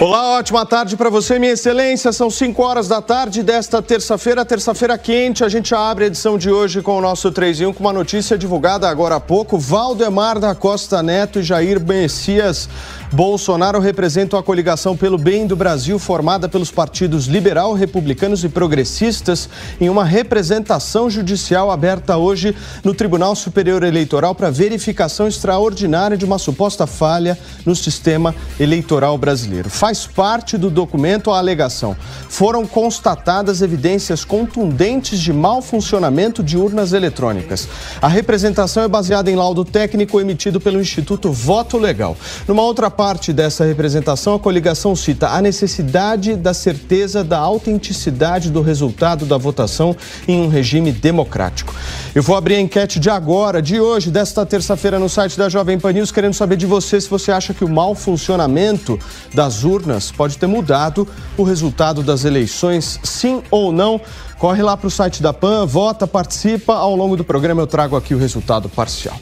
Olá, ótima tarde para você, minha excelência. São 5 horas da tarde desta terça-feira, terça-feira quente. A gente abre a edição de hoje com o nosso 3 em 1 com uma notícia divulgada agora há pouco. Valdemar da Costa Neto e Jair Messias Bolsonaro representam a coligação pelo bem do Brasil, formada pelos partidos liberal, republicanos e progressistas, em uma representação judicial aberta hoje no Tribunal Superior Eleitoral para verificação extraordinária de uma suposta falha no sistema eleitoral brasileiro. Faz parte do documento a alegação. Foram constatadas evidências contundentes de mau funcionamento de urnas eletrônicas. A representação é baseada em laudo técnico emitido pelo Instituto Voto Legal. Numa outra parte dessa representação, a coligação cita a necessidade da certeza da autenticidade do resultado da votação em um regime democrático. Eu vou abrir a enquete de agora, de hoje, desta terça-feira, no site da Jovem Pan News, querendo saber de você se você acha que o mau funcionamento das urnas pode ter mudado o resultado das eleições, sim ou não. Corre lá para o site da PAN, vota, participa. Ao longo do programa eu trago aqui o resultado parcial.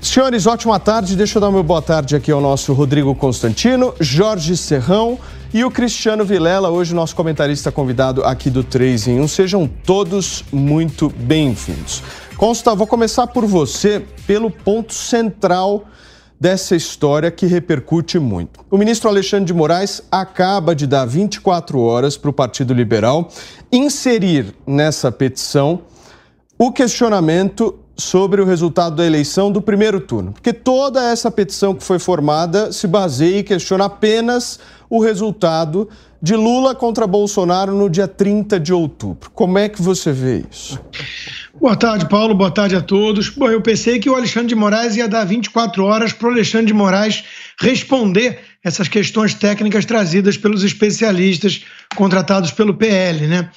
Senhores, ótima tarde. Deixa eu dar uma boa tarde aqui ao nosso Rodrigo Constantino, Jorge Serrão e o Cristiano Vilela, hoje nosso comentarista convidado aqui do 3 em 1. Sejam todos muito bem-vindos. Consta, vou começar por você, pelo ponto central dessa história que repercute muito. O ministro Alexandre de Moraes acaba de dar 24 horas para o Partido Liberal inserir nessa petição o questionamento sobre o resultado da eleição do primeiro turno. Porque toda essa petição que foi formada se baseia e questiona apenas o resultado de Lula contra Bolsonaro no dia 30 de outubro. Como é que você vê isso? Boa tarde, Paulo. Boa tarde a todos. Bom, eu pensei que o Alexandre de Moraes ia dar 24 horas para o Alexandre de Moraes responder essas questões técnicas trazidas pelos especialistas contratados pelo PL, né?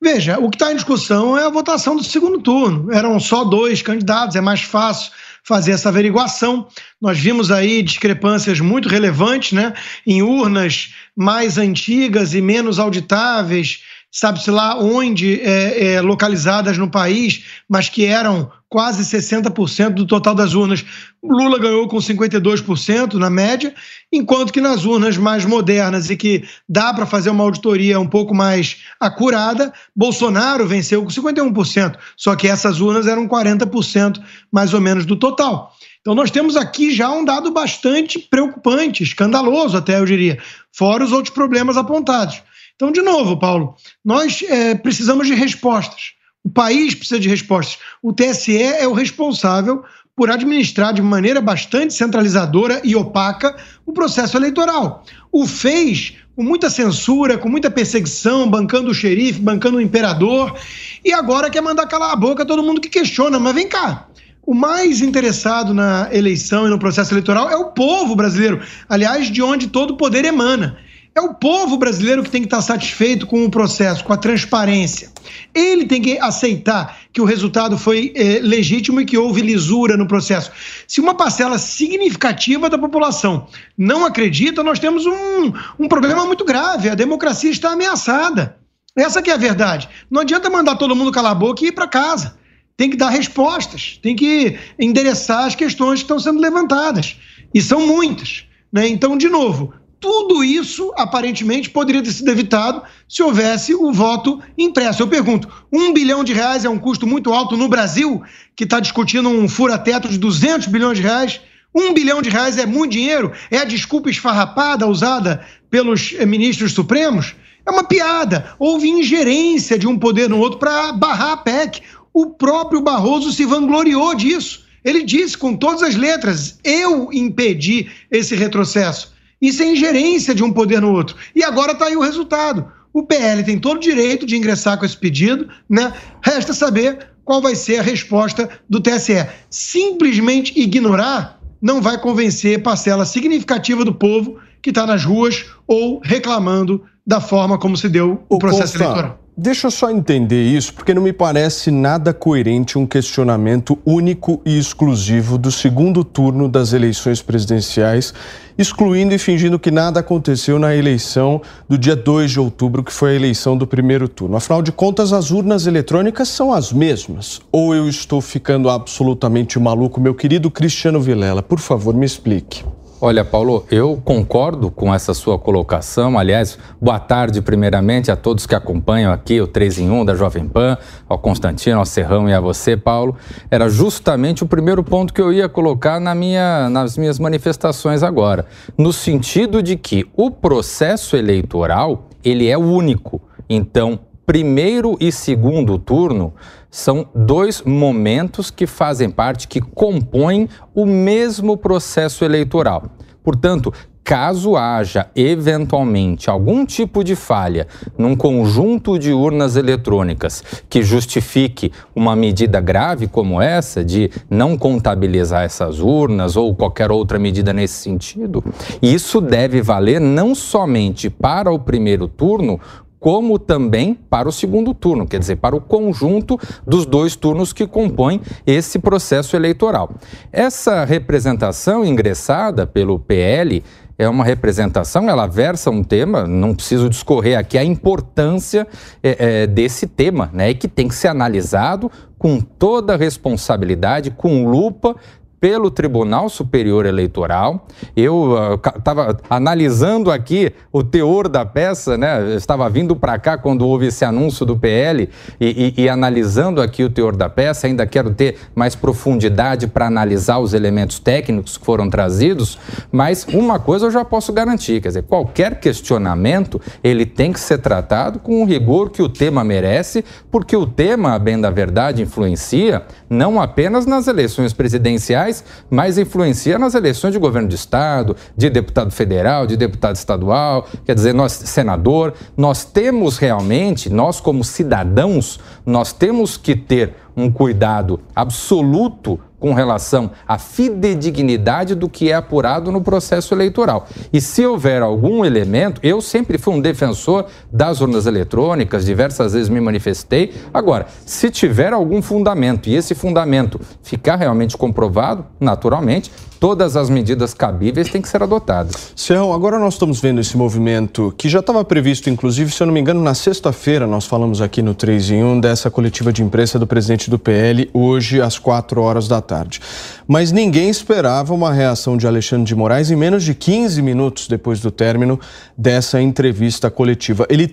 Veja, o que está em discussão é a votação do segundo turno. Eram só dois candidatos, é mais fácil fazer essa averiguação. Nós vimos aí discrepâncias muito relevantes, né? Em urnas mais antigas e menos auditáveis, sabe-se lá onde é, é, localizadas no país, mas que eram quase 60% do total das urnas. Lula ganhou com 52% na média, enquanto que nas urnas mais modernas e que dá para fazer uma auditoria um pouco mais acurada, Bolsonaro venceu com 51%, só que essas urnas eram 40% mais ou menos do total. Então nós temos aqui já um dado bastante preocupante, escandaloso até eu diria, fora os outros problemas apontados. Então, de novo, Paulo, nós é, precisamos de respostas. O país precisa de respostas. O TSE é o responsável por administrar de maneira bastante centralizadora e opaca o processo eleitoral. O fez com muita censura, com muita perseguição, bancando o xerife, bancando o imperador, e agora quer mandar calar a boca todo mundo que questiona. Mas vem cá, o mais interessado na eleição e no processo eleitoral é o povo brasileiro, aliás, de onde todo o poder emana. É o povo brasileiro que tem que estar satisfeito com o processo, com a transparência. Ele tem que aceitar que o resultado foi é, legítimo e que houve lisura no processo. Se uma parcela significativa da população não acredita, nós temos um, um problema muito grave. A democracia está ameaçada. Essa que é a verdade. Não adianta mandar todo mundo calar a boca e ir para casa. Tem que dar respostas, tem que endereçar as questões que estão sendo levantadas. E são muitas. Né? Então, de novo, tudo isso, aparentemente, poderia ter sido evitado se houvesse o voto impresso. Eu pergunto: um bilhão de reais é um custo muito alto no Brasil, que está discutindo um fura-teto de 200 bilhões de reais? Um bilhão de reais é muito dinheiro? É a desculpa esfarrapada usada pelos eh, ministros supremos? É uma piada. Houve ingerência de um poder no outro para barrar a PEC. O próprio Barroso se vangloriou disso. Ele disse com todas as letras: eu impedi esse retrocesso. Isso é ingerência de um poder no outro. E agora está aí o resultado. O PL tem todo o direito de ingressar com esse pedido, né? Resta saber qual vai ser a resposta do TSE. Simplesmente ignorar não vai convencer parcela significativa do povo que está nas ruas ou reclamando da forma como se deu o, o processo eleitoral. Deixa eu só entender isso, porque não me parece nada coerente um questionamento único e exclusivo do segundo turno das eleições presidenciais, excluindo e fingindo que nada aconteceu na eleição do dia 2 de outubro, que foi a eleição do primeiro turno. Afinal de contas, as urnas eletrônicas são as mesmas. Ou eu estou ficando absolutamente maluco? Meu querido Cristiano Vilela, por favor, me explique. Olha, Paulo, eu concordo com essa sua colocação. Aliás, boa tarde, primeiramente, a todos que acompanham aqui o 3 em 1 da Jovem Pan, ao Constantino, ao Serrão e a você, Paulo. Era justamente o primeiro ponto que eu ia colocar na minha, nas minhas manifestações agora. No sentido de que o processo eleitoral, ele é único. Então, primeiro e segundo turno são dois momentos que fazem parte, que compõem o mesmo processo eleitoral. Portanto, caso haja eventualmente algum tipo de falha num conjunto de urnas eletrônicas que justifique uma medida grave como essa de não contabilizar essas urnas ou qualquer outra medida nesse sentido, isso deve valer não somente para o primeiro turno, como também para o segundo turno, quer dizer, para o conjunto dos dois turnos que compõem esse processo eleitoral. Essa representação ingressada pelo PL é uma representação, ela versa um tema, não preciso discorrer aqui a importância é, é, desse tema, né, que tem que ser analisado com toda responsabilidade, com lupa, pelo Tribunal Superior Eleitoral. Eu estava uh, analisando aqui o teor da peça, né? Eu estava vindo para cá quando houve esse anúncio do PL e, e, e, analisando aqui o teor da peça. Ainda quero ter mais profundidade para analisar os elementos técnicos que foram trazidos, mas uma coisa eu já posso garantir, quer dizer, qualquer questionamento ele tem que ser tratado com o rigor que o tema merece, porque o tema, bem da verdade, influencia não apenas nas eleições presidenciais mas influencia nas eleições de governo de estado, de deputado federal, de deputado estadual, quer dizer, nós senador, nós temos realmente, nós como cidadãos, nós temos que ter um cuidado absoluto com relação à fidedignidade do que é apurado no processo eleitoral. E se houver algum elemento, eu sempre fui um defensor das urnas eletrônicas, diversas vezes me manifestei. Agora, se tiver algum fundamento e esse fundamento ficar realmente comprovado, naturalmente, todas as medidas cabíveis têm que ser adotadas. Serrão, agora nós estamos vendo esse movimento que já estava previsto, inclusive, se eu não me engano, na sexta-feira nós falamos aqui no 3 em 1 dessa coletiva de imprensa do presidente do PL, hoje às 4 horas da tarde. Mas ninguém esperava uma reação de Alexandre de Moraes em menos de 15 minutos depois do término dessa entrevista coletiva. Ele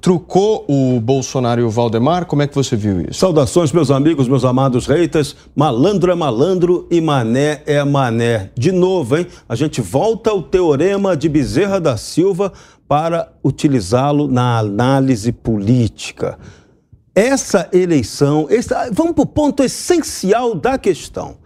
trucou o Bolsonaro e o Valdemar? Como é que você viu isso? Saudações, meus amigos, meus amados reitas. Malandro é malandro e mané é mané. De novo, hein? A gente volta ao teorema de Bezerra da Silva para utilizá-lo na análise política. Essa eleição, essa, vamos para o ponto essencial da questão.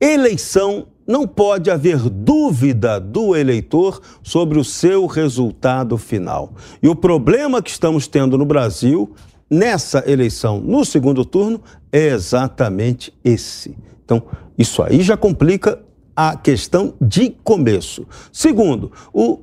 Eleição não pode haver dúvida do eleitor sobre o seu resultado final. E o problema que estamos tendo no Brasil, nessa eleição, no segundo turno, é exatamente esse. Então, isso aí já complica a questão de começo. Segundo, o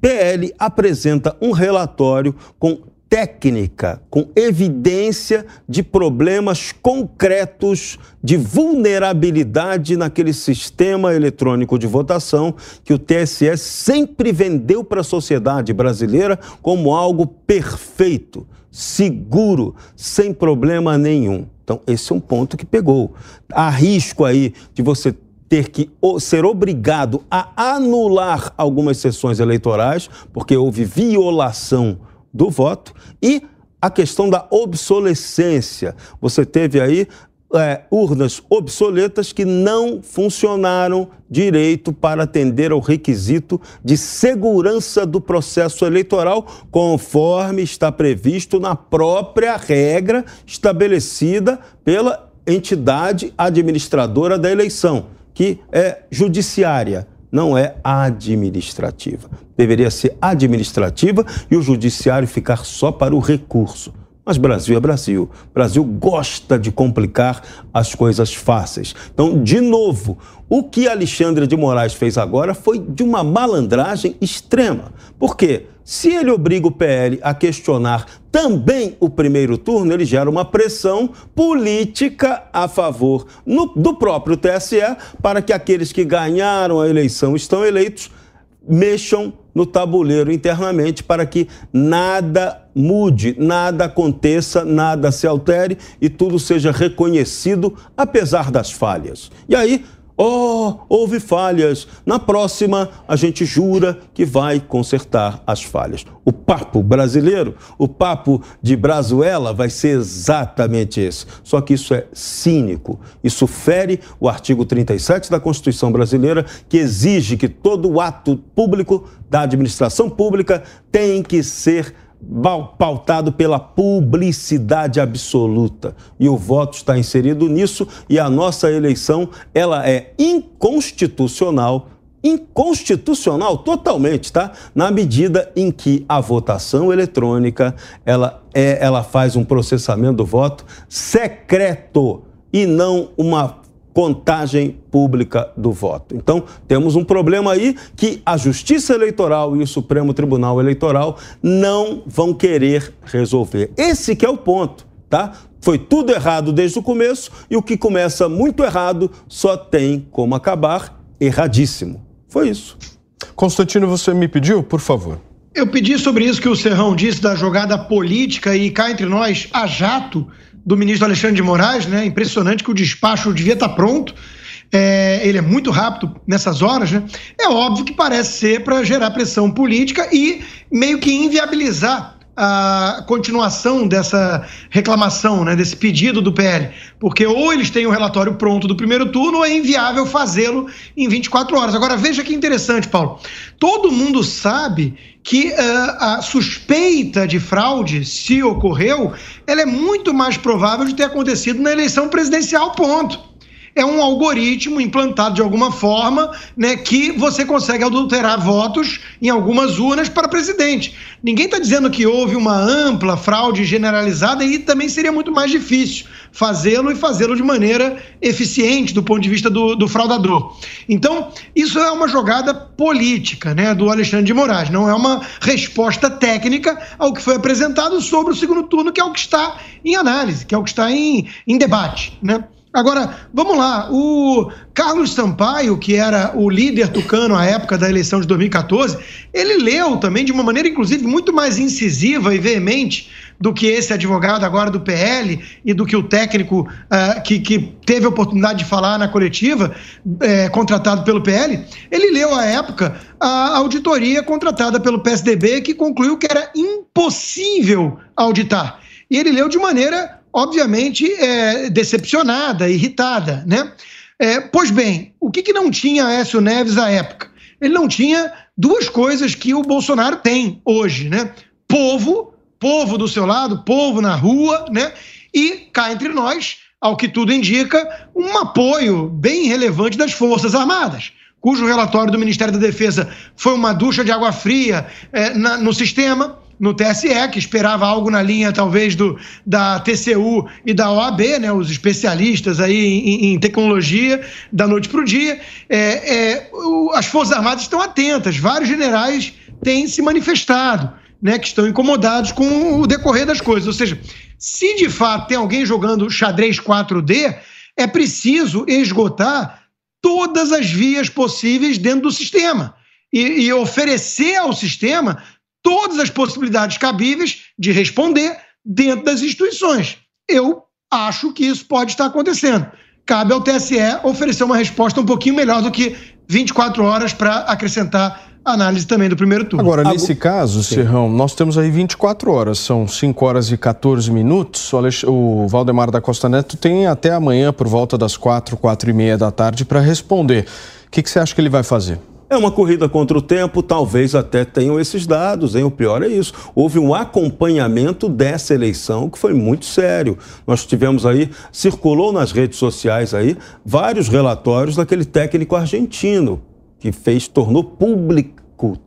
PL apresenta um relatório com técnica, com evidência de problemas concretos de vulnerabilidade naquele sistema eletrônico de votação que o TSE sempre vendeu para a sociedade brasileira como algo perfeito, seguro, sem problema nenhum. Então, esse é um ponto que pegou. Há risco aí de você ter que ser obrigado a anular algumas sessões eleitorais, porque houve violação do voto e a questão da obsolescência. Você teve aí é, urnas obsoletas que não funcionaram direito para atender ao requisito de segurança do processo eleitoral, conforme está previsto na própria regra estabelecida pela entidade administradora da eleição, que é judiciária não é administrativa. Deveria ser administrativa e o judiciário ficar só para o recurso. Mas Brasil é Brasil. Brasil gosta de complicar as coisas fáceis. Então, de novo, o que Alexandre de Moraes fez agora foi de uma malandragem extrema. Por quê? Se ele obriga o PL a questionar também o primeiro turno, ele gera uma pressão política a favor no, do próprio TSE para que aqueles que ganharam a eleição estão eleitos mexam no tabuleiro internamente para que nada mude, nada aconteça, nada se altere e tudo seja reconhecido, apesar das falhas. E aí Oh, houve falhas. Na próxima, a gente jura que vai consertar as falhas. O papo brasileiro, o papo de Brazuela vai ser exatamente esse. Só que isso é cínico. Isso fere o artigo 37 da Constituição brasileira, que exige que todo ato público da administração pública tem que ser pautado pela publicidade absoluta. E o voto está inserido nisso e a nossa eleição, ela é inconstitucional, inconstitucional totalmente, tá? Na medida em que a votação eletrônica, ela é, ela faz um processamento do voto secreto e não uma contagem pública do voto. Então, temos um problema aí que a Justiça Eleitoral e o Supremo Tribunal Eleitoral não vão querer resolver. Esse que é o ponto, tá? Foi tudo errado desde o começo e o que começa muito errado só tem como acabar erradíssimo. Foi isso. Constantino, você me pediu, por favor. Eu pedi sobre isso que o Serrão disse da jogada política e cá entre nós, a jato do ministro Alexandre de Moraes, né? Impressionante que o despacho devia estar pronto. É, ele é muito rápido nessas horas, né? É óbvio que parece ser para gerar pressão política e meio que inviabilizar a continuação dessa reclamação, né, desse pedido do PL, porque ou eles têm o um relatório pronto do primeiro turno ou é inviável fazê-lo em 24 horas. Agora veja que interessante, Paulo. Todo mundo sabe que uh, a suspeita de fraude, se ocorreu, ela é muito mais provável de ter acontecido na eleição presidencial, ponto é um algoritmo implantado de alguma forma, né, que você consegue adulterar votos em algumas urnas para presidente. Ninguém está dizendo que houve uma ampla fraude generalizada e também seria muito mais difícil fazê-lo e fazê-lo de maneira eficiente do ponto de vista do, do, fraudador. Então, isso é uma jogada política né, do Alexandre de Moraes, não é uma resposta técnica ao que foi apresentado sobre o segundo turno, que é o que está em análise, que é o que está em, em debate. Né? Agora, vamos lá. O Carlos Sampaio, que era o líder tucano à época da eleição de 2014, ele leu também de uma maneira, inclusive, muito mais incisiva e veemente do que esse advogado agora do PL e do que o técnico uh, que, que, teve a oportunidade de falar na coletiva, uh, contratado pelo PL. Ele leu à época a auditoria contratada pelo PSDB, que concluiu que era impossível auditar. E ele leu de maneira obviamente, é, decepcionada, irritada, né? É, pois bem, o que, que não tinha Aécio Neves à época? Ele não tinha duas coisas que o Bolsonaro tem hoje, né? Povo, povo do seu lado, povo na rua, né? E cá entre nós, ao que tudo indica, um apoio bem relevante das Forças Armadas cujo relatório do Ministério da Defesa foi uma ducha de água fria é, na, no sistema, no TSE, que esperava algo na linha, talvez, do, da TCU e da OAB, né, os especialistas aí em, em tecnologia, da noite para o dia. É, é, o, as Forças Armadas estão atentas, vários generais têm se manifestado, né, que estão incomodados com o decorrer das coisas. Ou seja, se de fato tem alguém jogando xadrez 4D, é preciso esgotar todas as vias possíveis dentro do sistema e, e oferecer ao sistema todas as possibilidades cabíveis de responder dentro das instituições. Eu acho que isso pode estar acontecendo. Cabe ao TSE oferecer uma resposta um pouquinho melhor do que 24 horas para acrescentar análise também do primeiro turno. Agora, nesse caso, Sim. Serrão, nós temos aí 24 horas, são 5 horas e 14 minutos. O, Valdemar da Costa Neto tem até amanhã, por volta das 4, 4 e meia da tarde, para responder. O que, que você acha que ele vai fazer? É uma corrida contra o tempo, talvez até tenham esses dados, hein? O pior é isso. Houve um acompanhamento dessa eleição que foi muito sério. Nós tivemos aí, circulou nas redes sociais aí, vários relatórios daquele técnico argentino que fez, tornou público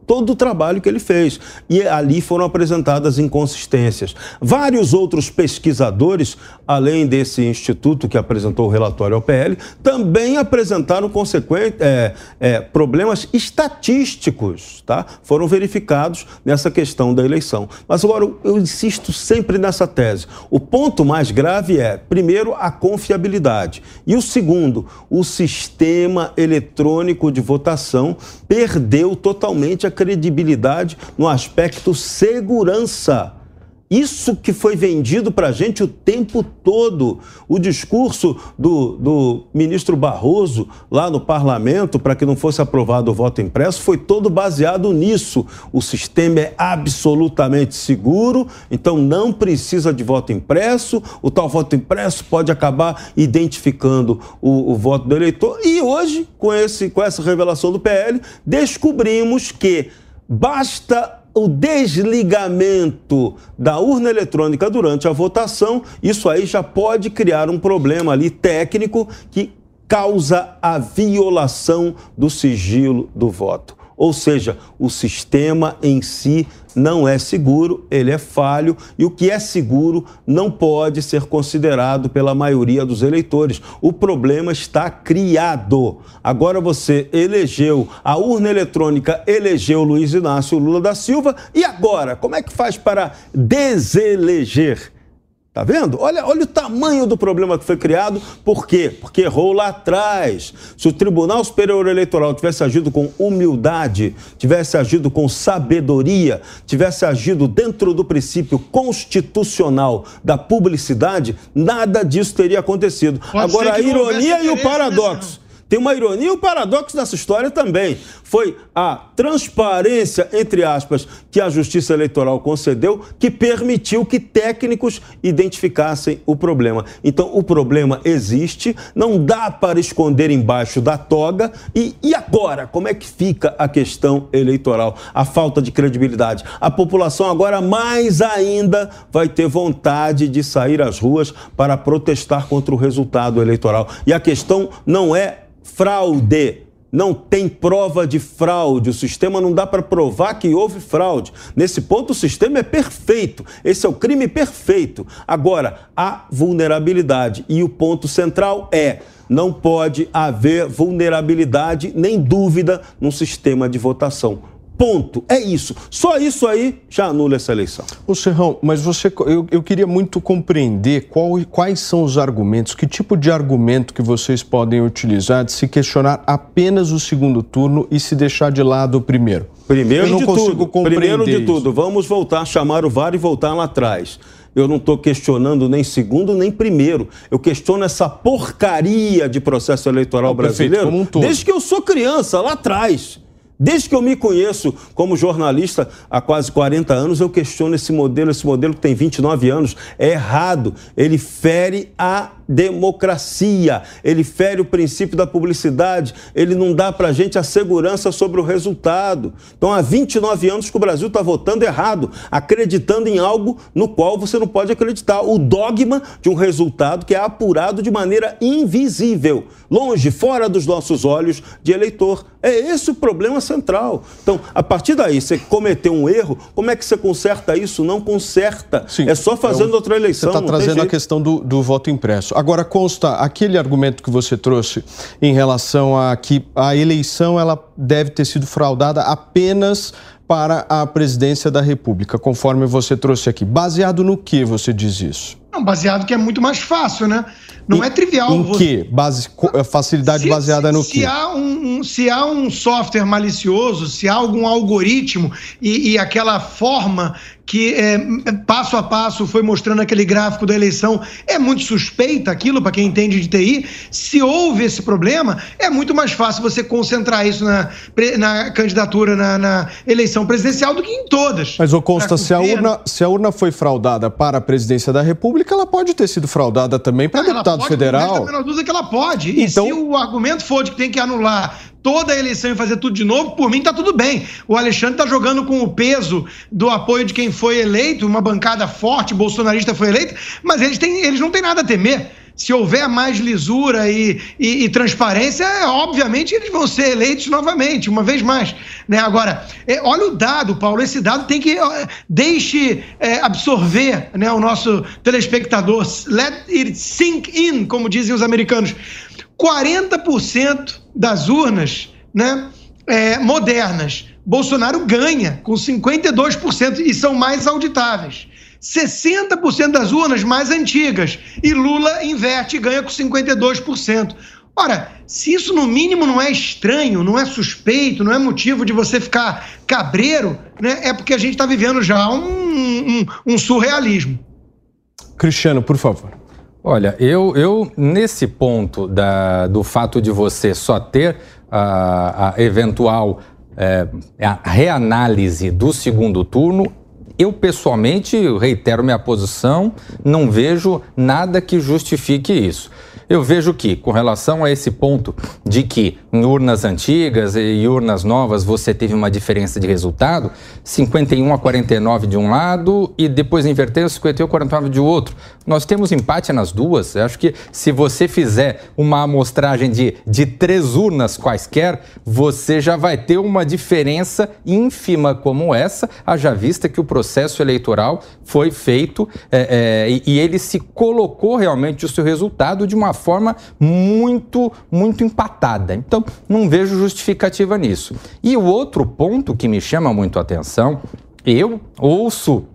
todo o trabalho que ele fez. E ali foram apresentadas inconsistências. Vários outros pesquisadores, além desse instituto que apresentou o relatório ao PL, também apresentaram consequentes, é, é, problemas estatísticos, tá? Foram verificados nessa questão da eleição. Mas agora eu insisto sempre nessa tese. O ponto mais grave é, primeiro, a confiabilidade. E o segundo, o sistema eletrônico de votação perdeu totalmente a credibilidade no aspecto segurança. Isso que foi vendido para a gente o tempo todo. O discurso do, do ministro Barroso lá no parlamento, para que não fosse aprovado o voto impresso, foi todo baseado nisso. O sistema é absolutamente seguro, então não precisa de voto impresso. O tal voto impresso pode acabar identificando o, o voto do eleitor. E hoje, com, esse, com essa revelação do PL, descobrimos que basta o desligamento da urna eletrônica durante a votação, isso aí já pode criar um problema ali técnico que causa a violação do sigilo do voto. Ou seja, o sistema em si não é seguro, ele é falho e o que é seguro não pode ser considerado pela maioria dos eleitores. O problema está criado. Agora você elegeu, a urna eletrônica elegeu Luiz Inácio Lula da Silva e agora, como é que faz para deseleger? Tá vendo? Olha, olha o tamanho do problema que foi criado. Por quê? Porque errou lá atrás. Se o Tribunal Superior Eleitoral tivesse agido com humildade, tivesse agido com sabedoria, tivesse agido dentro do princípio constitucional da publicidade, nada disso teria acontecido. Pode Agora, a ironia e o paradoxo. Tem uma ironia e um paradoxo nessa história também. Foi a transparência, entre aspas, que a Justiça Eleitoral concedeu que permitiu que técnicos identificassem o problema. Então, o problema existe, não dá para esconder embaixo da toga. E, e agora? Como é que fica a questão eleitoral? A falta de credibilidade. A população agora, mais ainda, vai ter vontade de sair às ruas para protestar contra o resultado eleitoral. E a questão não é fraude. Não tem prova de fraude. O sistema não dá para provar que houve fraude. Nesse ponto, o sistema é perfeito. Esse é o crime perfeito. Agora, há vulnerabilidade. E o ponto central é: não pode haver vulnerabilidade nem dúvida no sistema de votação. Ponto. É isso. Só isso aí já anula essa eleição. Ô Serrão, mas você, eu, eu queria muito compreender qual, quais são os argumentos, que tipo de argumento que vocês podem utilizar de se questionar apenas o segundo turno e se deixar de lado o primeiro. Primeiro eu não de tudo. Primeiro de isso. tudo, vamos voltar, chamar o VAR e voltar lá atrás. Eu não estou questionando nem segundo nem primeiro. Eu questiono essa porcaria de processo eleitoral brasileiro um desde que eu sou criança, lá atrás. Desde que eu me conheço como jornalista há quase 40 anos, eu questiono esse modelo. Esse modelo que tem 29 anos é errado. Ele fere a democracia, ele fere o princípio da publicidade, ele não dá para a gente a segurança sobre o resultado. Então, há 29 anos que o Brasil está votando errado, acreditando em algo no qual você não pode acreditar. O dogma de um resultado que é apurado de maneira invisível, longe, fora dos nossos olhos de eleitor. É esse o problema central. Então, a partir daí, você cometeu um erro, como é que você conserta isso? Não conserta. Sim, é só fazendo é outra eleição. Você está trazendo a questão do, do voto impresso. Agora, consta aquele argumento que você trouxe em relação a que a eleição ela deve ter sido fraudada apenas para a presidência da República, conforme você trouxe aqui. Baseado no que você diz isso? Não, baseado que é muito mais fácil, né? Não em, é trivial. Em você... que? Base, facilidade se, baseada no se quê? Há um, um, se há um software malicioso, se há algum algoritmo e, e aquela forma que é, passo a passo foi mostrando aquele gráfico da eleição, é muito suspeita aquilo para quem entende de TI. Se houve esse problema, é muito mais fácil você concentrar isso na, na candidatura, na, na eleição presidencial do que em todas. Mas, ô Consta, se a, urna, se a urna foi fraudada para a presidência da República, ela pode ter sido fraudada também para deputado pode, federal. A menor dúvida que ela pode. Então... E se o argumento for de que tem que anular toda a eleição e fazer tudo de novo, por mim tá tudo bem. O Alexandre tá jogando com o peso do apoio de quem foi eleito, uma bancada forte, bolsonarista foi eleito, mas eles, têm, eles não têm nada a temer. se houver mais lisura e, e, e, transparência, é, obviamente eles vão ser eleitos novamente, uma vez mais. Né? Agora, é, olha o dado, Paulo, esse dado tem que. Deixe é, absorver né, o nosso telespectador. Let it sink in, como dizem os americanos. 40% das urnas né, é, modernas, Bolsonaro ganha com 52% e são mais auditáveis. 60% das urnas mais antigas e Lula inverte e ganha com 52%. Ora, se isso no mínimo não é estranho, não é suspeito, não é motivo de você ficar cabreiro, né, é porque a gente está vivendo já um, um, um, surrealismo. Cristiano, por favor. Olha, eu, eu nesse ponto da, do fato de você só ter a, a eventual é, a reanálise do segundo turno, eu, pessoalmente, reitero minha posição, não vejo nada que justifique isso. Eu vejo que, com relação a esse ponto de que em urnas antigas e urnas novas você teve uma diferença de resultado, 51 a 49 de um lado e depois inverteu 51 a 49 de outro. Nós temos empate nas duas. Eu acho que se você fizer uma amostragem de, de três urnas quaisquer, você já vai ter uma diferença ínfima como essa, haja vista que o processo eleitoral foi feito é, é, e, e ele se colocou realmente o seu resultado de uma forma muito, muito empatada. Então, não vejo justificativa nisso. E o outro ponto que me chama muito a atenção, eu ouço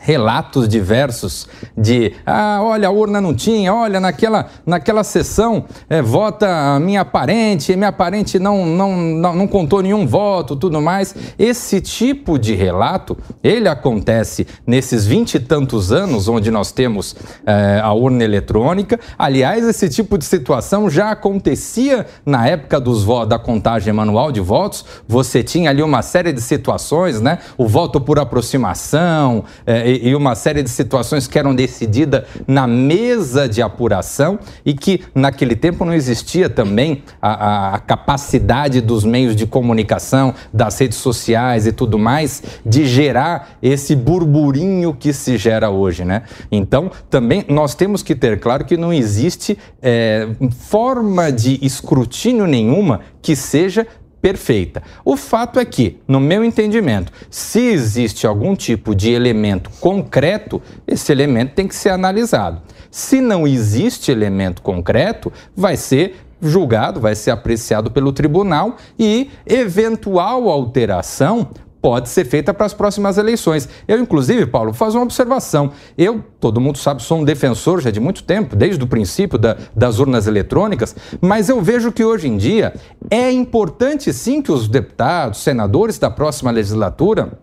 relatos diversos de ah, olha, a urna não tinha, olha, naquela, naquela sessão é, vota a minha parente, minha parente não, não, não, não contou nenhum voto, tudo mais. Esse tipo de relato, ele acontece nesses vinte e tantos anos onde nós temos é, a urna eletrônica. Aliás, esse tipo de situação já acontecia na época dos da contagem manual de votos. Você tinha ali uma série de situações, né? O voto por aproximação, é, e, uma série de situações que eram decididas na mesa de apuração e que naquele tempo não existia também a, a capacidade dos meios de comunicação, das redes sociais e tudo mais, de gerar esse burburinho que se gera hoje, né? Então, também nós temos que ter claro que não existe é, forma de escrutínio nenhuma que seja perfeita. O fato é que, no meu entendimento, se existe algum tipo de elemento concreto, esse elemento tem que ser analisado. Se não existe elemento concreto, vai ser julgado, vai ser apreciado pelo tribunal e eventual alteração pode ser feita para as próximas eleições. Eu, inclusive, Paulo, fazer uma observação. Eu, todo mundo sabe, sou um defensor já de muito tempo, desde o princípio da, das urnas eletrônicas, mas eu vejo que hoje em dia é importante sim que os deputados, senadores da próxima legislatura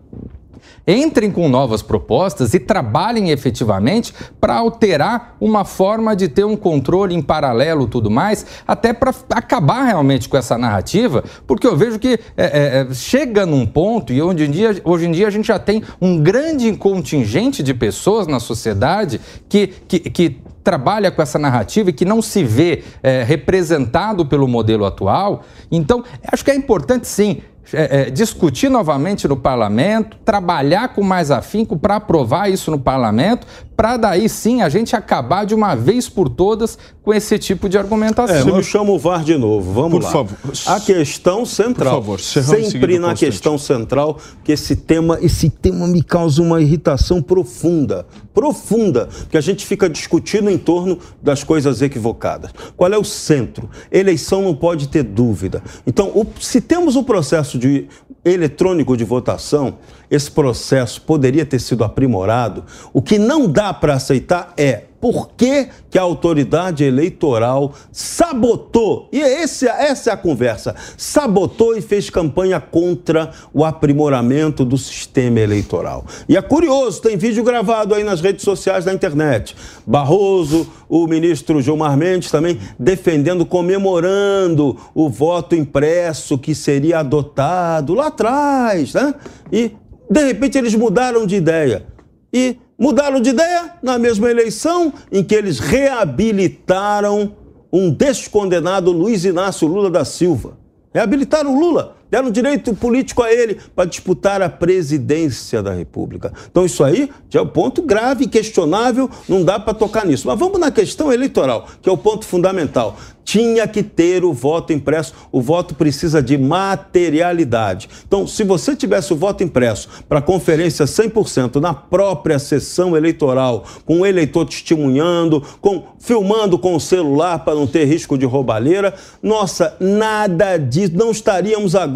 entrem com novas propostas e trabalhem efetivamente para alterar uma forma de ter um controle em paralelo tudo mais, até para acabar realmente com essa narrativa, porque eu vejo que é, é, chega num ponto, e hoje em, dia, hoje em dia a gente já tem um grande contingente de pessoas na sociedade que, que, que trabalha com essa narrativa e que não se vê é, representado pelo modelo atual. Então, acho que é importante sim é, é, discutir novamente no parlamento, trabalhar com mais afinco para aprovar isso no parlamento, para daí sim a gente acabar de uma vez por todas com esse tipo de argumentação. É, eu chamo o VAR de novo, vamos por lá. Favor. A questão central, por favor, sempre na questão central, que esse tema, esse tema me causa uma irritação profunda, profunda, que a gente fica discutindo em torno das coisas equivocadas. Qual é o centro? Eleição não pode ter dúvida. Então, o, se temos o processo de eletrônico de votação, esse processo poderia ter sido aprimorado. O que não dá para aceitar é por que, que, a autoridade eleitoral sabotou, e esse, essa é a conversa, sabotou e fez campanha contra o aprimoramento do sistema eleitoral. E é curioso, tem vídeo gravado aí nas redes sociais da internet. Barroso, o ministro Gilmar Mendes também defendendo, comemorando o voto impresso que seria adotado lá atrás, né? E de repente eles mudaram de ideia. E mudaram de ideia na mesma eleição em que eles reabilitaram um descondenado Luiz Inácio Lula da Silva. Reabilitaram Lula. Deram direito político a ele para disputar a presidência da República. Então, isso aí já é um ponto grave, questionável, não dá para tocar nisso. Mas vamos na questão eleitoral, que é o ponto fundamental tinha que ter o voto impresso. O voto precisa de materialidade. Então, se você tivesse o voto impresso para conferência 100% na própria sessão eleitoral, com o eleitor testemunhando, com filmando com o celular para não ter risco de roubalheira, nossa, nada disso, não estaríamos agora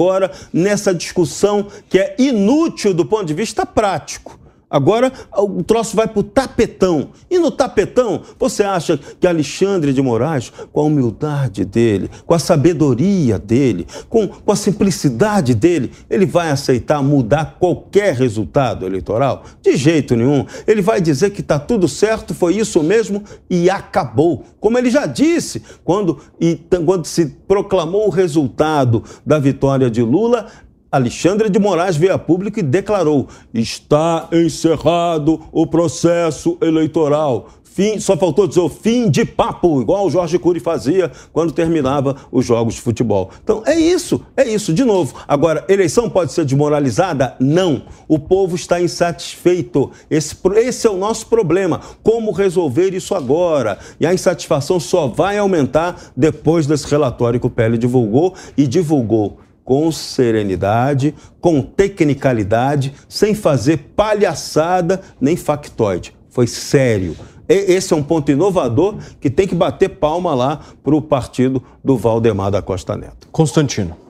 nessa discussão que é inútil do ponto de vista prático. Agora o troço vai para o tapetão. E no tapetão, você acha que Alexandre de Moraes, com a humildade dele, com a sabedoria dele, com, com a simplicidade dele, ele vai aceitar mudar qualquer resultado eleitoral? De jeito nenhum. Ele vai dizer que está tudo certo, foi isso mesmo e acabou. Como ele já disse, quando, e, quando se proclamou o resultado da vitória de Lula, Alexandre de Moraes veio a público e declarou: está encerrado o processo eleitoral. Fim, só faltou dizer o fim de papo, igual o Jorge Cury fazia quando terminava os jogos de futebol. Então é isso, é isso. De novo, agora, eleição pode ser desmoralizada? Não. O povo está insatisfeito. Esse, esse é o nosso problema. Como resolver isso agora? E a insatisfação só vai aumentar depois desse relatório que o PL divulgou e divulgou com serenidade, com tecnicalidade, sem fazer palhaçada nem factoide. Foi sério. Esse é um ponto inovador que tem que bater palma lá para o partido do Valdemar da Costa Neto. Constantino.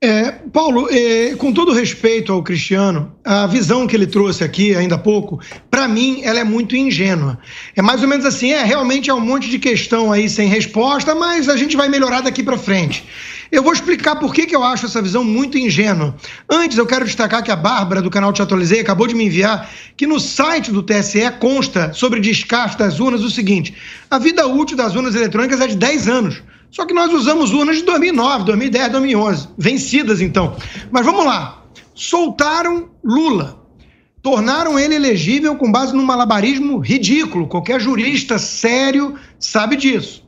É, Paulo, é, com todo respeito ao Cristiano, a visão que ele trouxe aqui ainda há pouco, para mim, ela é muito ingênua. É mais ou menos assim, é realmente é um monte de questão aí sem resposta, mas a gente vai melhorar daqui para frente. Eu vou explicar por que, que eu acho essa visão muito ingênua. Antes, eu quero destacar que a Bárbara, do canal Te Atualizei, acabou de me enviar que no site do TSE consta sobre descarte das urnas o seguinte: a vida útil das urnas eletrônicas é de 10 anos. Só que nós usamos urnas de 2009, 2010, 2011, vencidas então. Mas vamos lá. Soltaram Lula. Tornaram ele elegível com base num malabarismo ridículo. Qualquer jurista sério sabe disso.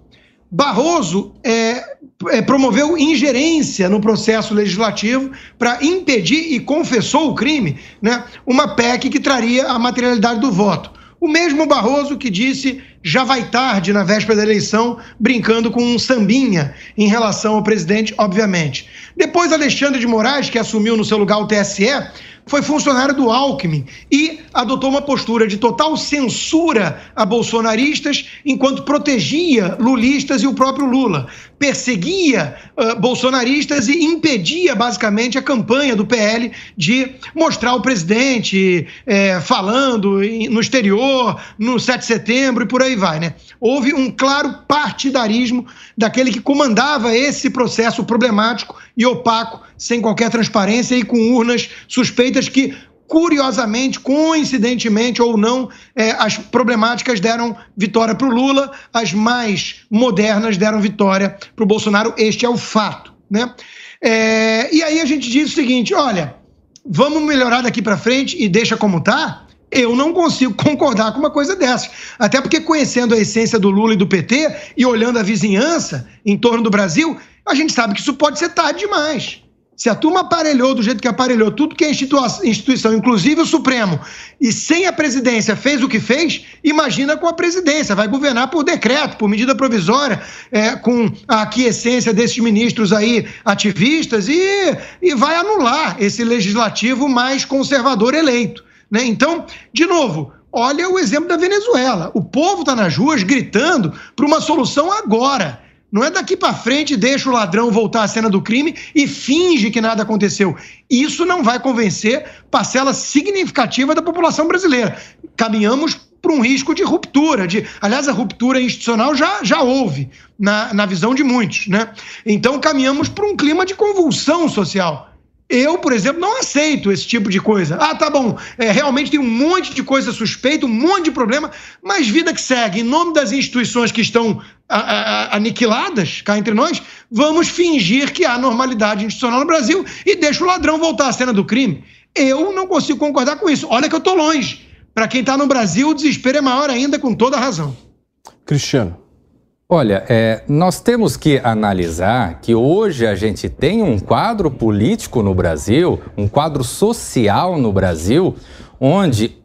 Barroso é, é, promoveu ingerência no processo legislativo para impedir e confessou o crime, né, uma PEC que traria a materialidade do voto. O mesmo Barroso que disse já vai tarde na véspera da eleição, brincando com um sambinha em relação ao presidente, obviamente. Depois, Alexandre de Moraes, que assumiu no seu lugar o TSE, foi funcionário do Alckmin e adotou uma postura de total censura a bolsonaristas, enquanto protegia lulistas e o próprio Lula. Perseguia uh, bolsonaristas e impedia, basicamente, a campanha do PL de mostrar o presidente falando no exterior, no 7 de setembro e por aí vai. Né? Houve um claro partidarismo daquele que comandava esse processo problemático e opaco, sem qualquer transparência e com urnas suspeitas que curiosamente, coincidentemente ou não, é, as problemáticas deram vitória para o Lula, as mais modernas deram vitória para o Bolsonaro. Este é o fato. Né? É, e aí a gente diz o seguinte: olha, vamos melhorar daqui para frente e deixa como está? Eu não consigo concordar com uma coisa dessa. Até porque, conhecendo a essência do Lula e do PT e olhando a vizinhança em torno do Brasil, a gente sabe que isso pode ser tarde demais. Se a turma aparelhou do jeito que aparelhou tudo que é instituição, inclusive o Supremo, e sem a presidência fez o que fez, imagina com a presidência. Vai governar por decreto, por medida provisória, é, com a aquiescência desses ministros aí ativistas e, e vai anular esse legislativo mais conservador eleito. Né? Então, de novo, olha o exemplo da Venezuela. O povo está nas ruas gritando por uma solução agora. Não é daqui para frente, deixa o ladrão voltar à cena do crime e finge que nada aconteceu. Isso não vai convencer parcela significativa da população brasileira. Caminhamos para um risco de ruptura. De, aliás, a ruptura institucional já, já houve, na, na visão de muitos. Né? Então, caminhamos para um clima de convulsão social. Eu, por exemplo, não aceito esse tipo de coisa. Ah, tá bom, é, realmente tem um monte de coisa suspeita, um monte de problema, mas vida que segue, em nome das instituições que estão a, a, aniquiladas cá entre nós, vamos fingir que há normalidade institucional no Brasil e deixa o ladrão voltar à cena do crime. Eu não consigo concordar com isso. Olha que eu estou longe. Para quem está no Brasil, o desespero é maior ainda, com toda razão. Cristiano. Olha, é, nós temos que analisar que hoje a gente tem um quadro político no Brasil, um quadro social no Brasil, onde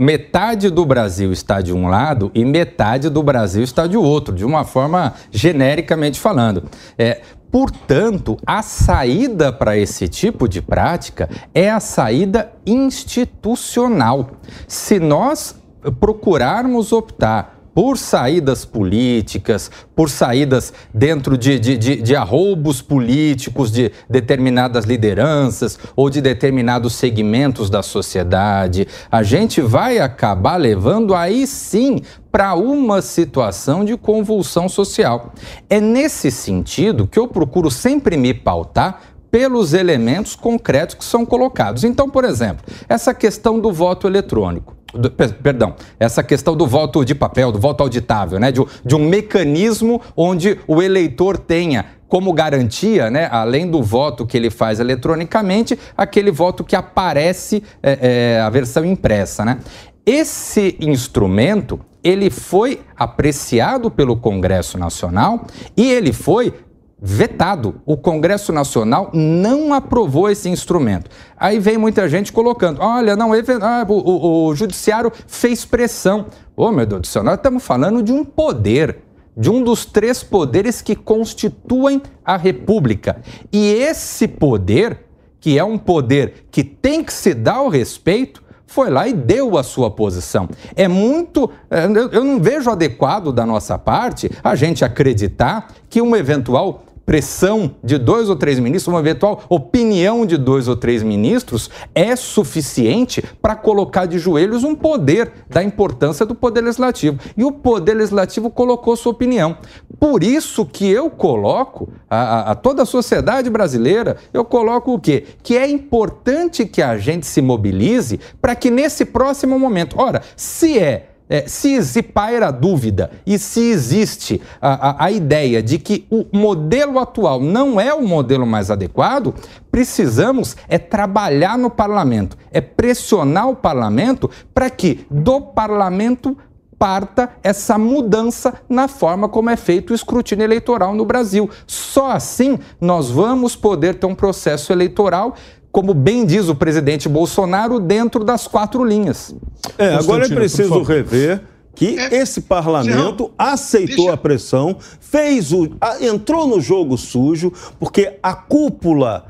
metade do Brasil está de um lado e metade do Brasil está de outro, de uma forma genericamente falando. É, Portanto, a saída para esse tipo de prática é a saída institucional. Se nós procurarmos optar por saídas políticas, por saídas dentro de, de, de, de, arroubos políticos de determinadas lideranças ou de determinados segmentos da sociedade, a gente vai acabar levando aí sim para uma situação de convulsão social. É nesse sentido que eu procuro sempre me pautar pelos elementos concretos que são colocados. Então, por exemplo, essa questão do voto eletrônico. Do, perdão, essa questão do voto de papel, do voto auditável, né? de, de um mecanismo onde o eleitor tenha como garantia, né, além do voto que ele faz eletronicamente, aquele voto que aparece é, é, a versão impressa. Né? Esse instrumento ele foi apreciado pelo Congresso Nacional e ele foi vetado. O Congresso Nacional não aprovou esse instrumento. Aí vem muita gente colocando: olha, não, ah, o, o, o, Judiciário fez pressão. Ô, oh, meu Deus do céu, nós estamos falando de um poder, de um dos três poderes que constituem a República. E esse poder, que é um poder que tem que se dar o respeito, foi lá e deu a sua posição. É muito. É, eu não vejo adequado da nossa parte a gente acreditar que um eventual pressão de dois ou três ministros, uma eventual opinião de dois ou três ministros, é suficiente para colocar de joelhos um poder da importância do poder legislativo. E o poder legislativo colocou sua opinião. Por isso que eu coloco a, a toda a sociedade brasileira, eu coloco o quê? Que é importante que a gente se mobilize para que nesse próximo momento, ora, se é é, se, se paira a dúvida e se existe a, a, a, ideia de que o modelo atual não é o modelo mais adequado, precisamos é trabalhar no parlamento, é pressionar o parlamento para que do parlamento parta essa mudança na forma como é feito o escrutínio eleitoral no Brasil. Só assim nós vamos poder ter um processo eleitoral como bem diz o presidente Bolsonaro, dentro das quatro linhas. É, agora é preciso rever que é, esse parlamento aceitou deixa... a pressão, fez o, entrou no jogo sujo, porque a cúpula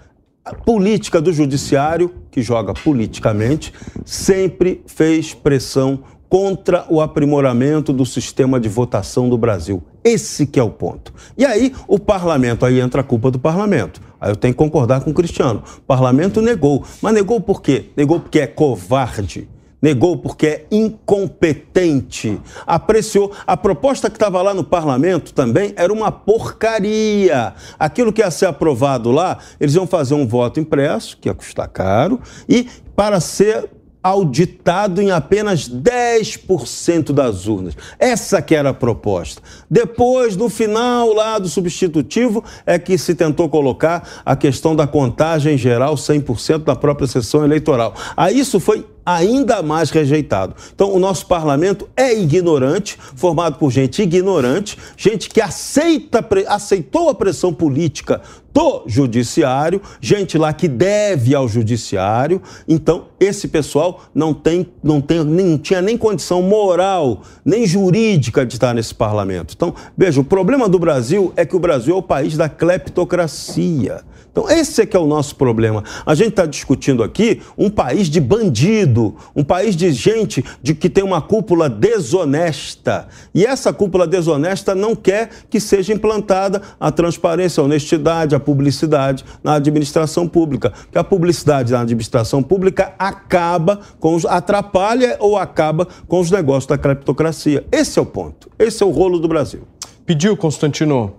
política do judiciário, que joga politicamente, sempre fez pressão contra o aprimoramento do sistema de votação do Brasil. Esse que é o ponto. E aí o parlamento, aí entra a culpa do parlamento. Aí eu tenho que concordar com o Cristiano. O parlamento negou. Mas negou por quê? Negou porque é covarde. Negou porque é incompetente. Apreciou. A proposta que estava lá no parlamento também era uma porcaria. Aquilo que ia ser aprovado lá, eles iam fazer um voto impresso, que ia custar caro, e para ser auditado em apenas 10% das urnas. Essa que era a proposta. Depois, no final lá do substitutivo, é que se tentou colocar a questão da contagem geral 100% da própria sessão eleitoral. Aí isso foi ainda mais rejeitado. Então, o nosso parlamento é ignorante, formado por gente ignorante, gente que aceita, aceitou a pressão política do judiciário, gente lá que deve ao judiciário. Então, esse pessoal não tem, não tem, nem tinha nem condição moral, nem jurídica de estar nesse parlamento. Então, veja, o problema do Brasil é que o Brasil é o país da cleptocracia. Então, esse é que é o nosso problema. A gente está discutindo aqui um país de bandido, um país de gente de que tem uma cúpula desonesta. E essa cúpula desonesta não quer que seja implantada a transparência, a honestidade, a publicidade na administração pública. Porque a publicidade na administração pública acaba com os, atrapalha ou acaba com os negócios da cleptocracia. Esse é o ponto. Esse é o rolo do Brasil. Pediu, Constantino.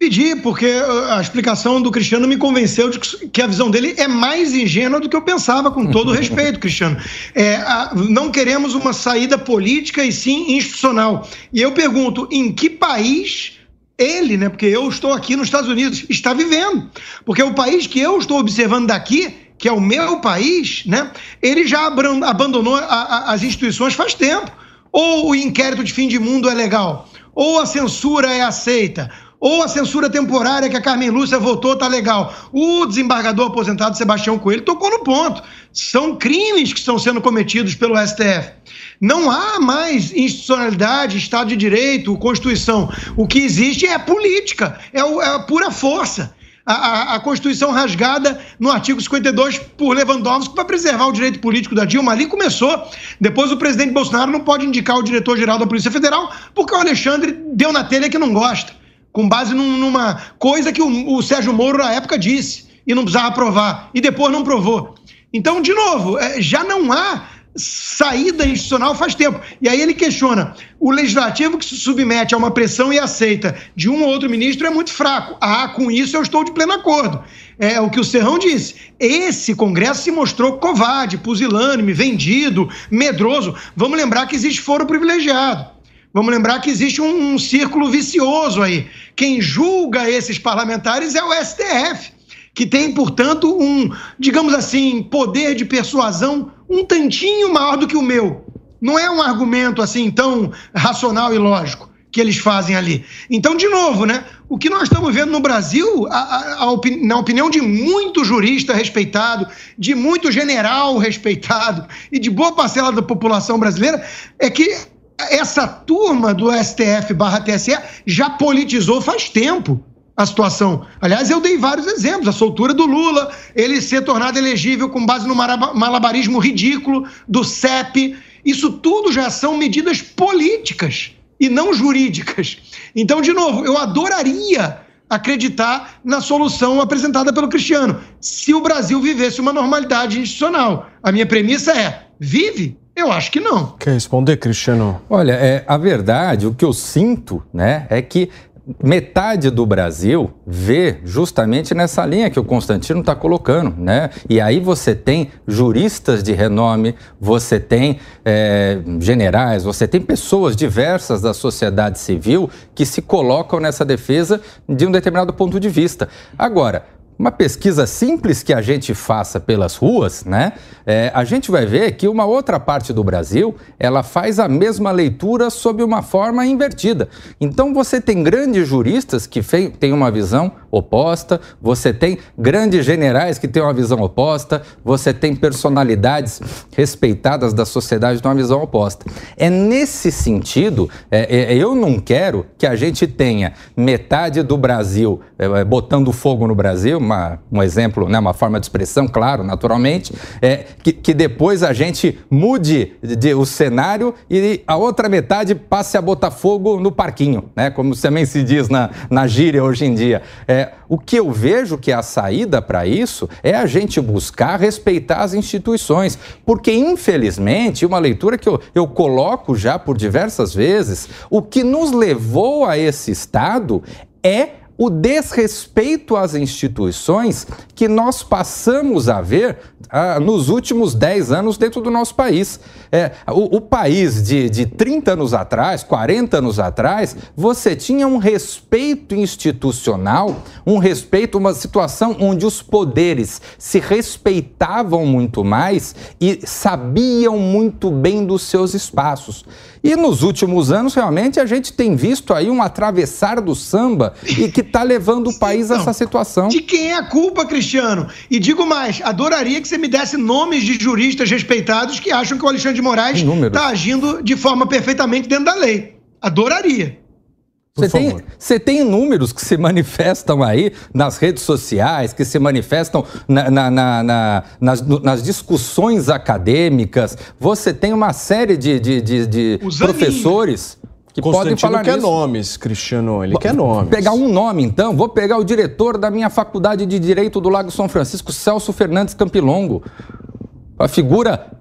Pedi, porque uh, a explicação do Cristiano me convenceu de que a visão dele é mais ingênua do que eu pensava, com todo o respeito, Cristiano. É, a, não queremos uma saída política e sim institucional. E eu pergunto, em que país ele, né, porque eu estou aqui nos Estados Unidos, está vivendo? Porque o país que eu estou observando daqui, que é o meu país, né, ele já abandonou a, a, as instituições faz tempo. Ou o inquérito de fim de mundo é legal? ou a censura é aceita, ou a censura temporária que a Carmen Lúcia votou tá legal. O desembargador aposentado Sebastião Coelho tocou no ponto. São crimes que estão sendo cometidos pelo STF. Não há mais institucionalidade, Estado de Direito, Constituição. O que existe é a política, é, é a pura força. A, a, a, Constituição rasgada no artigo 52 por Lewandowski para preservar o direito político da Dilma. Ali começou. Depois o presidente Bolsonaro não pode indicar o diretor-geral da Polícia Federal porque o Alexandre deu na telha que não gosta com base num, numa coisa que o, o, Sérgio Moro na época disse e não precisava provar, e depois não provou. Então, de novo, é, já não há saída institucional faz tempo. E aí ele questiona: o legislativo que se submete a uma pressão e aceita de um ou outro ministro é muito fraco. Ah, com isso eu estou de pleno acordo. É o que o Serrão disse. Esse Congresso se mostrou covarde, pusilânime, vendido, medroso. Vamos lembrar que existe foro privilegiado. Vamos lembrar que existe um, um círculo vicioso aí. Quem julga esses parlamentares é o STF, que tem, portanto, um, digamos assim, poder de persuasão um tantinho maior do que o meu. Não é um argumento assim tão racional e lógico que eles fazem ali. Então, de novo, né? O que nós estamos vendo no Brasil, a, a, a opini na opinião de muito jurista respeitado, de muito general respeitado e de boa parcela da população brasileira, é que essa turma do STF barra TSE já politizou faz tempo a situação. Aliás, eu dei vários exemplos. A soltura do Lula, ele ser tornado elegível com base no malabarismo ridículo do CEP. Isso tudo já são medidas políticas e não jurídicas. Então, de novo, eu adoraria acreditar na solução apresentada pelo Cristiano, se o Brasil vivesse uma normalidade institucional. A minha premissa é: vive? Eu acho que não. Quer responder, Cristiano? Olha, é, a verdade, o que eu sinto, né, é que metade do Brasil vê justamente nessa linha que o Constantino está colocando, né? E aí você tem juristas de renome, você tem é, generais, você tem pessoas diversas da sociedade civil que se colocam nessa defesa de um determinado ponto de vista. Agora, uma pesquisa simples que a gente faça pelas ruas, né, é, a gente vai ver que uma outra parte do Brasil ela faz a mesma leitura sob uma forma invertida. Então você tem grandes juristas que têm uma visão oposta, você tem grandes generais que têm uma visão oposta, você tem personalidades respeitadas da sociedade com uma visão oposta. É nesse sentido, é, é, eu não quero que a gente tenha metade do Brasil é, é botando fogo no Brasil, uma, um exemplo, né, uma forma de expressão, claro, naturalmente, é, que, que depois a gente mude de, de, o cenário e a outra metade passe a botar fogo no parquinho, né, como também se diz na, na gíria hoje em dia. É, o que eu vejo que é a saída para isso é a gente buscar respeitar as instituições, porque infelizmente, uma leitura que eu, eu coloco já por diversas vezes, o que nos levou a esse estado é o desrespeito às instituições que nós passamos a ver ah, nos últimos 10 anos dentro do nosso país. É, o, o, país de, de 30 anos atrás, 40 anos atrás, você tinha um respeito institucional, um respeito, uma situação onde os poderes se respeitavam muito mais e sabiam muito bem dos seus espaços. E nos últimos anos, realmente, a gente tem visto aí um atravessar do samba e que está levando o país então, a essa situação. De quem é a culpa, Cristiano? E digo mais, adoraria que você me desse nomes de juristas respeitados que acham que o Alexandre de Moraes está agindo de forma perfeitamente dentro da lei. Adoraria. Você tem, você tem números que se manifestam aí nas redes sociais, que se manifestam na, na, na, nas, nas, discussões acadêmicas. Você tem uma série de, de, de, de professores que podem falar quer nisso. nomes, Cristiano, ele quer nomes. Pegar um nome, então, vou pegar o diretor da minha faculdade de Direito do Lago São Francisco, Celso Fernandes Campilongo. A figura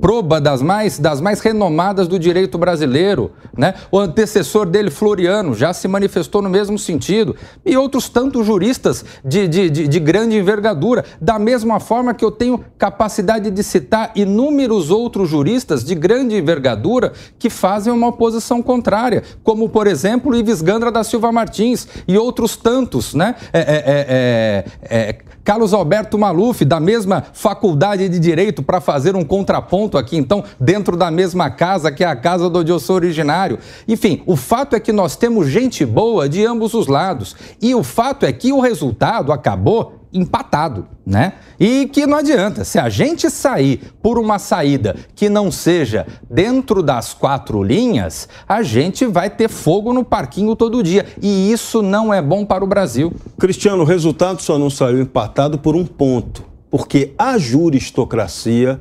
proba das mais, das mais renomadas do direito brasileiro. Né? O antecessor dele, Floriano, já se manifestou no mesmo sentido. E outros tantos juristas de, de, de, de grande envergadura. Da mesma forma que eu tenho capacidade de citar inúmeros outros juristas de grande envergadura que fazem uma oposição contrária, como, por exemplo, Ives Gandra da Silva Martins e outros tantos, né? É, é, é, é, é Carlos Alberto Maluf, da mesma faculdade de direito, para fazer um contraponto aqui, então, dentro da mesma casa, que é a casa do onde eu sou originário. Enfim, o fato é que nós temos gente boa de ambos os lados. E o fato é que o resultado acabou empatado, né? E que não adianta, se a gente sair por uma saída que não seja dentro das quatro linhas, a gente vai ter fogo no parquinho todo dia. E isso não é bom para o Brasil. Cristiano, o resultado só não saiu empatado por um ponto, porque a juristocracia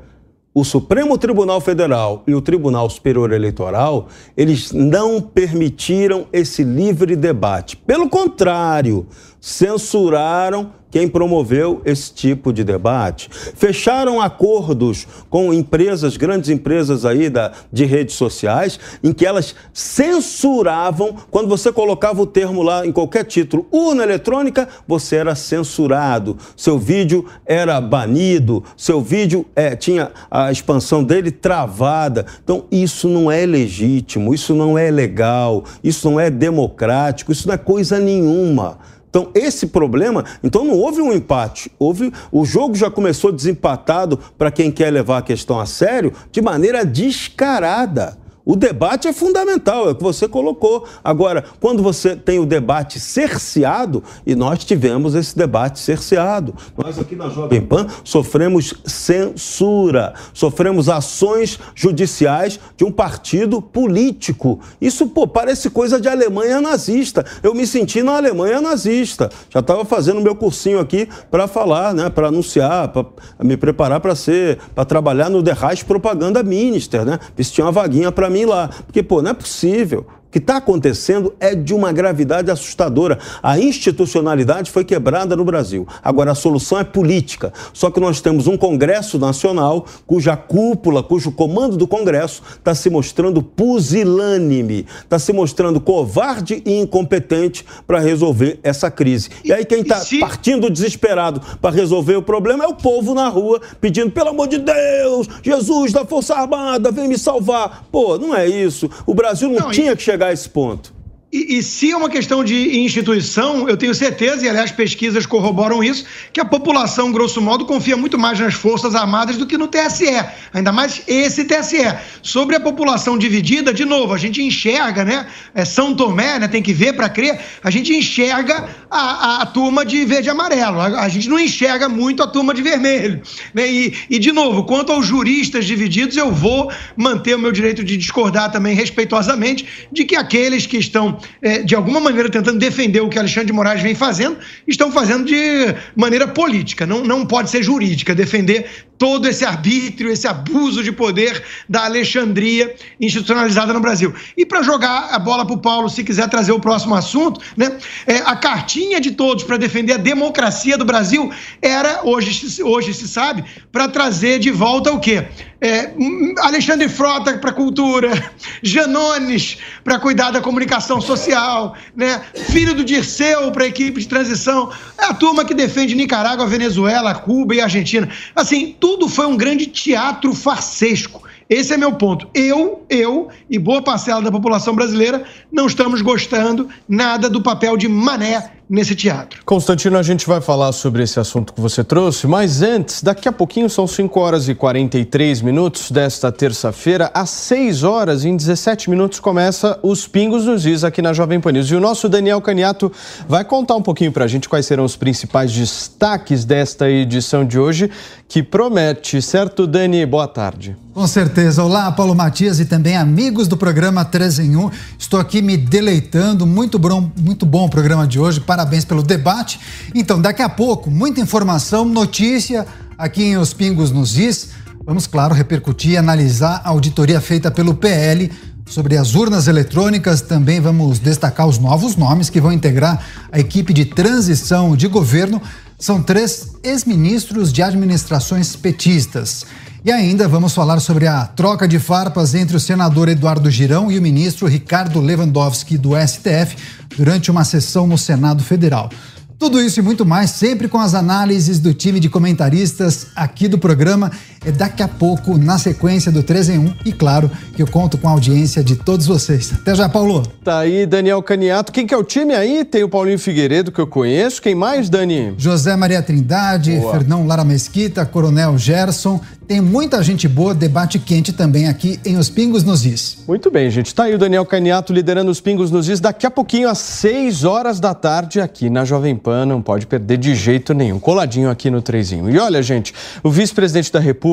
o Supremo Tribunal Federal e o Tribunal Superior Eleitoral, eles não permitiram esse livre debate. Pelo contrário, censuraram quem promoveu esse tipo de debate. Fecharam acordos com empresas, grandes empresas aí da, de redes sociais, em que elas censuravam, quando você colocava o termo lá em qualquer título, urna eletrônica, você era censurado, seu vídeo era banido, seu vídeo é, tinha a expansão dele travada. Então, isso não é legítimo, isso não é legal, isso não é democrático, isso não é coisa nenhuma. Então, esse problema, então não houve um empate, houve o jogo já começou desempatado para quem quer levar a questão a sério de maneira descarada. O debate é fundamental, é o que você colocou. Agora, quando você tem o debate cerceado, e nós tivemos esse debate cerceado, nós aqui na Jovem Pan sofremos censura, sofremos ações judiciais de um partido político. Isso, pô, parece coisa de Alemanha nazista. Eu me senti na Alemanha nazista. Já estava fazendo meu cursinho aqui para falar, né, para anunciar, para me preparar para ser, para trabalhar no The Reich Propaganda Minister, né? Vestir uma vaguinha para mim lá. Porque, pô, não é possível que está acontecendo é de uma gravidade assustadora. A institucionalidade foi quebrada no Brasil. Agora, a solução é política. Só que nós temos um Congresso Nacional cuja cúpula, cujo comando do Congresso está se mostrando pusilânime, está se mostrando covarde e incompetente para resolver essa crise. E aí, quem está se... partindo desesperado para resolver o problema é o povo na rua pedindo, pelo amor de Deus, Jesus da Força Armada, vem me salvar. Pô, não é isso. O Brasil não, não tinha e... que chegar chegar a esse ponto. E, e, se é uma questão de instituição, eu tenho certeza, e aliás pesquisas corroboram isso, que a população, grosso modo, confia muito mais nas Forças Armadas do que no TSE, ainda mais esse TSE. Sobre a população dividida, de novo, a gente enxerga, né? É São Tomé, né? Tem que ver para crer, a gente enxerga a, a, a, turma de verde e amarelo, a, a, gente não enxerga muito a turma de vermelho. Né? E, e, de novo, quanto aos juristas divididos, eu vou manter o meu direito de discordar também respeitosamente de que aqueles que estão é, de alguma maneira, tentando defender o que Alexandre de Moraes vem fazendo, estão fazendo de maneira política, não, não pode ser jurídica, defender todo esse arbítrio, esse abuso de poder da Alexandria institucionalizada no Brasil. E para jogar a bola para o Paulo, se quiser trazer o próximo assunto, né, é, a cartinha de todos para defender a democracia do Brasil era, hoje, hoje se sabe, para trazer de volta o quê? É, Alexandre Frota para cultura, Janones para cuidar da comunicação social, né? filho do Dirceu para equipe de transição, é a turma que defende Nicarágua, Venezuela, Cuba e Argentina. Assim, tudo foi um grande teatro farsesco. Esse é meu ponto. Eu, eu e boa parcela da população brasileira não estamos gostando nada do papel de Mané nesse teatro. Constantino, a gente vai falar sobre esse assunto que você trouxe, mas antes, daqui a pouquinho são 5 horas e 43 minutos desta terça-feira, às 6 horas e 17 minutos começa os Pingos nos Is aqui na Jovem Pan News. E o nosso Daniel Caniato vai contar um pouquinho para a gente quais serão os principais destaques desta edição de hoje, que promete, certo, Dani? Boa tarde. Com certeza. Olá, Paulo Matias e também amigos do programa 3 em 1. Estou aqui me deleitando, muito bom, muito bom o programa de hoje parabéns pelo debate. Então, daqui a pouco, muita informação, notícia aqui em Os Pingos nos Is. Vamos, claro, repercutir e analisar a auditoria feita pelo PL sobre as urnas eletrônicas. Também vamos destacar os novos nomes que vão integrar a equipe de transição de governo. São três ex-ministros de administrações petistas. E ainda vamos falar sobre a troca de farpas entre o senador Eduardo Girão e o ministro Ricardo Lewandowski do STF durante uma sessão no Senado Federal. Tudo isso e muito mais, sempre com as análises do time de comentaristas aqui do programa. É daqui a pouco, na sequência do 3 em 1. E claro que eu conto com a audiência de todos vocês. Até já, Paulo. Tá aí, Daniel Caniato. Quem que é o time aí? Tem o Paulinho Figueiredo, que eu conheço. Quem mais, Dani? José Maria Trindade, Boa. Fernão Lara Mesquita, Coronel Gerson. Tem muita gente boa, debate quente também aqui em Os Pingos nos Is. Muito bem, gente. Tá aí o Daniel Caniato liderando Os Pingos nos Is daqui a pouquinho, às 6 horas da tarde, aqui na Jovem Pan. Não pode perder de jeito nenhum. Coladinho aqui no Trezinho. E olha, gente, o vice-presidente da República,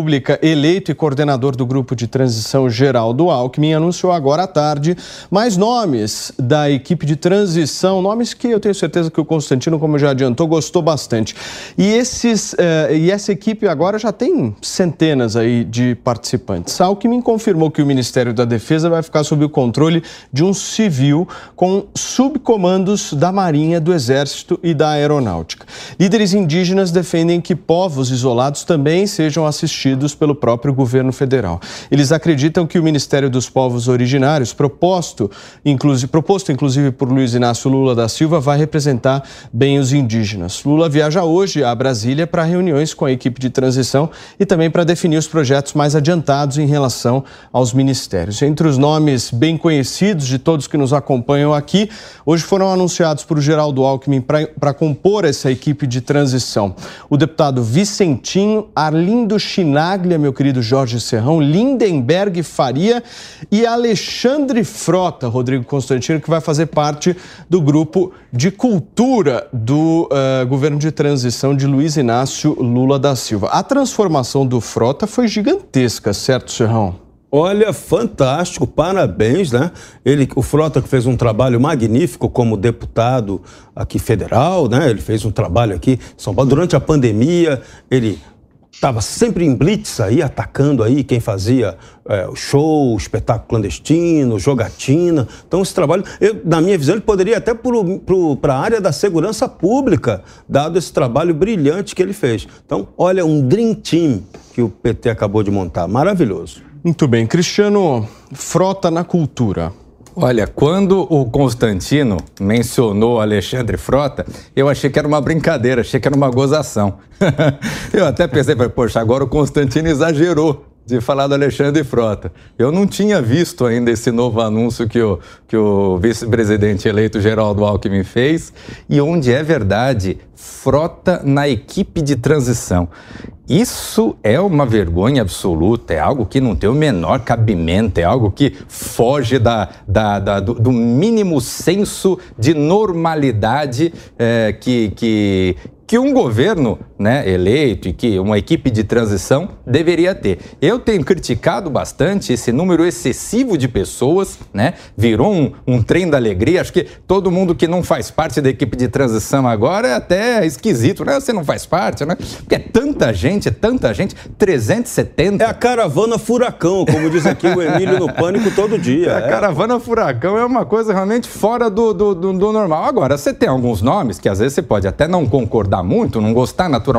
eleito e coordenador do Grupo de Transição Geraldo Alckmin, anunciou agora à tarde mais nomes da equipe de transição, nomes que eu tenho certeza que o Constantino, como já adiantou, gostou bastante. E, esses, uh, e essa equipe agora já tem centenas aí de participantes. Alckmin confirmou que o Ministério da Defesa vai ficar sob o controle de um civil com subcomandos da Marinha, do Exército e da Aeronáutica. Líderes indígenas defendem que povos isolados também sejam assistidos pelo próprio governo federal. Eles acreditam que o Ministério dos Povos Originários, proposto inclusive, proposto inclusive por Luiz Inácio Lula da Silva, vai representar bem os indígenas. Lula viaja hoje a Brasília para reuniões com a equipe de transição e também para definir os projetos mais adiantados em relação aos ministérios. Entre os nomes bem conhecidos de todos que nos acompanham aqui, hoje foram anunciados por Geraldo Alckmin para compor essa equipe de transição. O deputado Vicentinho, Arlindo Chinaglia, meu querido Jorge Serrão, Lindenberg Faria e Alexandre Frota, Rodrigo Constantino, que vai fazer parte do grupo de cultura do uh, governo de transição de Luiz Inácio Lula da Silva. A transformação do Frota frota foi gigantesca, certo, Serrão? Olha, fantástico, parabéns, né? Ele, o Frota que fez um trabalho magnífico como deputado aqui federal, né? Ele fez um trabalho aqui em São Paulo durante a pandemia. Ele estava sempre em blitz aí, atacando aí quem fazia é, show, espetáculo clandestino, jogatina. Então, esse trabalho, eu, na minha visão, ele poderia até para a área da segurança pública, dado esse trabalho brilhante que ele fez. Então, olha, um Dream Team que o PT acabou de montar. Maravilhoso. Muito bem. Cristiano, frota na cultura. Olha, quando o Constantino mencionou Alexandre Frota, eu achei que era uma brincadeira, achei que era uma gozação. eu até pensei, poxa, agora o Constantino exagerou de falar do Alexandre Frota. Eu não tinha visto ainda esse novo anúncio que o, que o vice-presidente eleito Geraldo Alckmin fez e onde é verdade, Frota na equipe de transição. Isso é uma vergonha absoluta, é algo que não tem o menor cabimento, é algo que foge da, da, da do, do, mínimo senso de normalidade é, que, que, que um governo né, eleito e que uma equipe de transição deveria ter. Eu tenho criticado bastante esse número excessivo de pessoas, né? Virou um, um trem da alegria. Acho que todo mundo que não faz parte da equipe de transição agora é até esquisito, né? Você não faz parte, né? Porque é tanta gente, é tanta gente, 370. É a caravana furacão, como diz aqui o Emílio no Pânico todo dia. É, a é. caravana furacão é uma coisa realmente fora do, do, do, do normal. Agora, você tem alguns nomes que às vezes você pode até não concordar muito, não gostar naturalmente,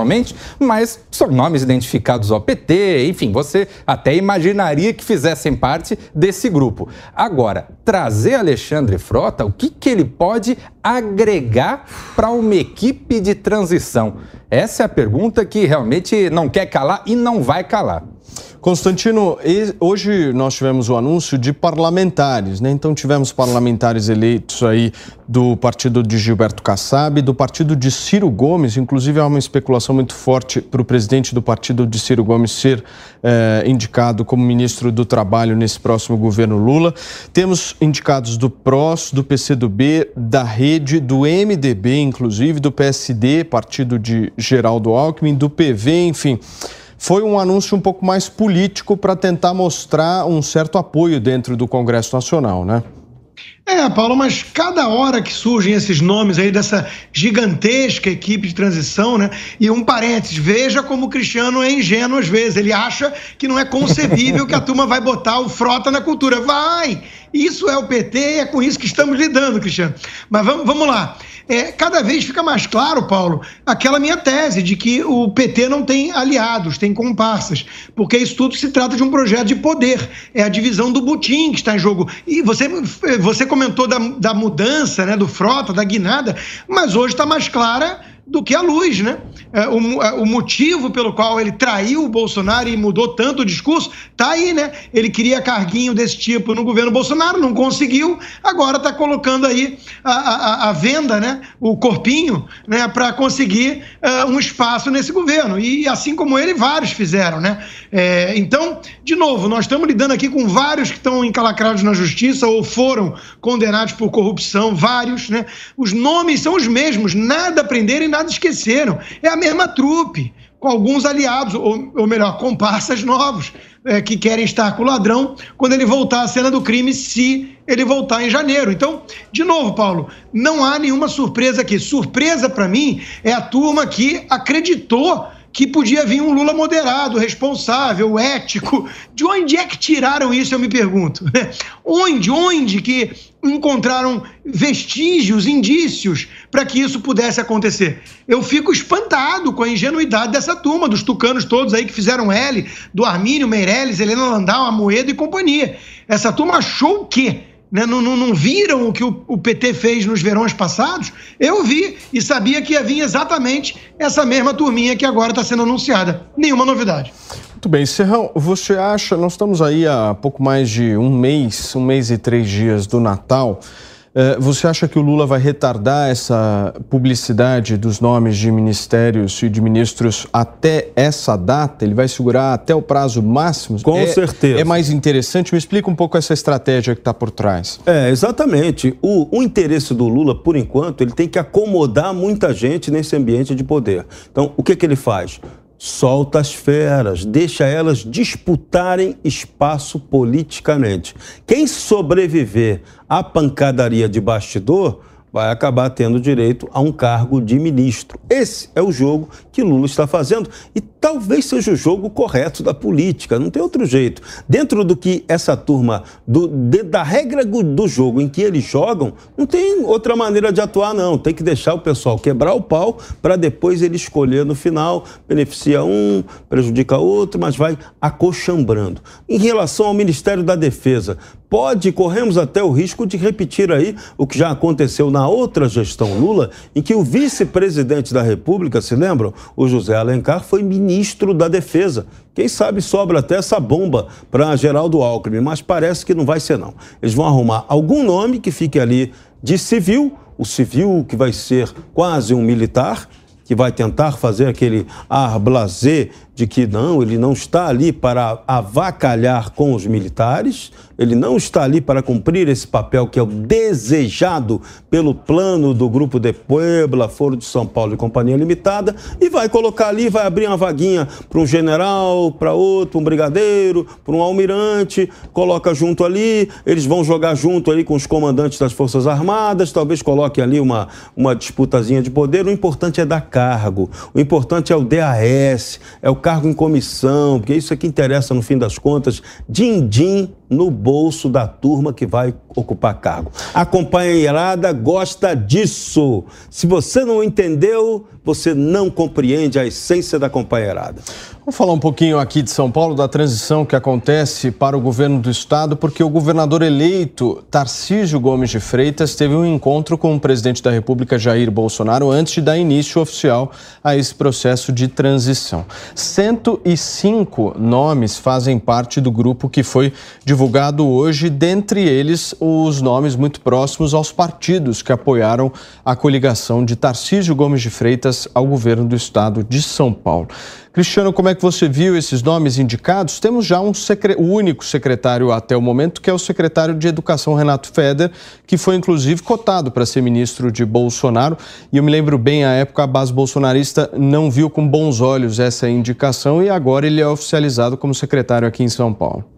mas são nomes identificados ao PT, enfim, você até imaginaria que fizessem parte desse grupo. Agora, trazer Alexandre Frota, o que, que ele pode agregar para uma equipe de transição? Essa é a pergunta que realmente não quer calar e não vai calar. Constantino, hoje nós tivemos o anúncio de parlamentares, né? Então tivemos parlamentares eleitos aí do partido de Gilberto Kassab, do partido de Ciro Gomes, inclusive há uma especulação muito forte para o presidente do partido de Ciro Gomes ser eh, indicado como ministro do Trabalho nesse próximo governo Lula. Temos indicados do PROS, do PCdoB, da Rede, do MDB, inclusive, do PSD, partido de Geraldo Alckmin, do PV, enfim foi um anúncio um pouco mais político para tentar mostrar um certo apoio dentro do Congresso Nacional, né? É, Paulo, mas cada hora que surgem esses nomes aí dessa gigantesca equipe de transição, né? E um parênteses, veja como o Cristiano é ingênuo às vezes. Ele acha que não é concebível que a turma vai botar o frota na cultura. Vai! Isso é o PT e é com isso que estamos lidando, Cristiano. Mas vamos, vamos lá é, cada vez fica mais claro, Paulo, aquela minha tese de que o PT não tem aliados, tem comparsas, porque isso tudo se trata de um projeto de poder. É a divisão do butim que está em jogo. E você, você comentou da, da mudança, né, do frota, da guinada, mas hoje está mais clara do que a luz, né? é, o, é, o, motivo pelo qual ele traiu o Bolsonaro e mudou tanto o discurso, tá aí, né? Ele queria carguinho desse tipo no governo Bolsonaro, não conseguiu, agora está colocando aí a, a, a, venda, né? O corpinho, né? Para conseguir uh, um espaço nesse governo. E assim como ele, vários fizeram, né? É, então, de novo, nós estamos lidando aqui com vários que estão encalacrados na justiça ou foram condenados por corrupção, vários, né? Os nomes são os mesmos, nada aprenderam e nada esqueceram. É a mesma trupe, com alguns aliados, ou, ou melhor, comparsas novos, é, que querem estar com o ladrão quando ele voltar à cena do crime, se ele voltar em janeiro. Então, de novo, Paulo, não há nenhuma surpresa aqui. Surpresa para mim é a turma que acreditou que podia vir um Lula moderado, responsável, ético. De onde é que tiraram isso, eu me pergunto? Onde, onde que encontraram vestígios, indícios para que isso pudesse acontecer? Eu fico espantado com a ingenuidade dessa turma, dos tucanos todos aí que fizeram L, do Armínio, Meirelles, Helena Landau, Amoedo e companhia. Essa turma achou o quê? Né, não, não, não, viram o que o, o, PT fez nos verões passados, eu vi e sabia que ia vir exatamente essa mesma turminha que agora está sendo anunciada. Nenhuma novidade. Muito bem, Serrão, você acha, nós estamos aí há pouco mais de um mês, um mês e três dias do Natal. Eh, você acha que o Lula vai retardar essa publicidade dos nomes de ministérios e de ministros até essa data? Ele vai segurar até o prazo máximo? Com é, certeza. É mais interessante? Me explica um pouco essa estratégia que está por trás. É, exatamente. O, o interesse do Lula, por enquanto, ele tem que acomodar muita gente nesse ambiente de poder. Então, o que, que ele faz? Solta as feras, deixa elas disputarem espaço politicamente. Quem sobreviver à pancadaria de bastidor vai acabar tendo direito a um cargo de ministro. Esse é o jogo que Lula está fazendo e talvez seja o jogo correto da política, não tem outro jeito. Dentro do que essa turma, do, de, da regra do jogo em que eles jogam, não tem outra maneira de atuar, não. Tem que deixar o pessoal quebrar o pau para depois ele escolher no final, beneficia um, prejudica outro, mas vai acochambrando. Em relação ao Ministério da Defesa, pode, corremos até o risco de repetir aí o que já aconteceu na outra gestão Lula, em que o vice-presidente da República, se lembram? O José Alencar foi ministro da Defesa. Quem sabe sobra até essa bomba para Geraldo Alckmin, mas parece que não vai ser não. Eles vão arrumar algum nome que fique ali de civil, o civil que vai ser quase um militar, que vai tentar fazer aquele ar blasé de que não, ele não está ali para avacalhar com os militares, ele não está ali para cumprir esse papel que é o desejado pelo plano do Grupo de Puebla, Foro de São Paulo e Companhia Limitada, e vai colocar ali, vai abrir uma vaguinha para um general, para outro, um brigadeiro, para um almirante, coloca junto ali, eles vão jogar junto ali com os comandantes das Forças Armadas, talvez coloque ali uma, uma disputazinha de poder, o importante é dar cargo, o importante é o DAS, é o cargo em comissão, porque isso é que interessa no fim das contas, din-din no bolso da turma que vai ocupar cargo. A companheirada gosta disso. Se você não entendeu, você não compreende a essência da companheirada. Vamos falar um pouquinho aqui de São Paulo, da transição que acontece para o governo do estado, porque o governador eleito Tarcísio Gomes de Freitas teve um encontro com o presidente da República Jair Bolsonaro antes de dar início oficial a esse processo de transição. 105 nomes fazem parte do grupo que foi divulgado hoje, dentre eles os nomes muito próximos aos partidos que apoiaram a coligação de Tarcísio Gomes de Freitas ao governo do estado de São Paulo. Cristiano, como é que você viu esses nomes indicados? Temos já um secre... o único secretário até o momento, que é o secretário de Educação, Renato Feder, que foi inclusive cotado para ser ministro de Bolsonaro. E eu me lembro bem, à época, a base bolsonarista não viu com bons olhos essa indicação e agora ele é oficializado como secretário aqui em São Paulo.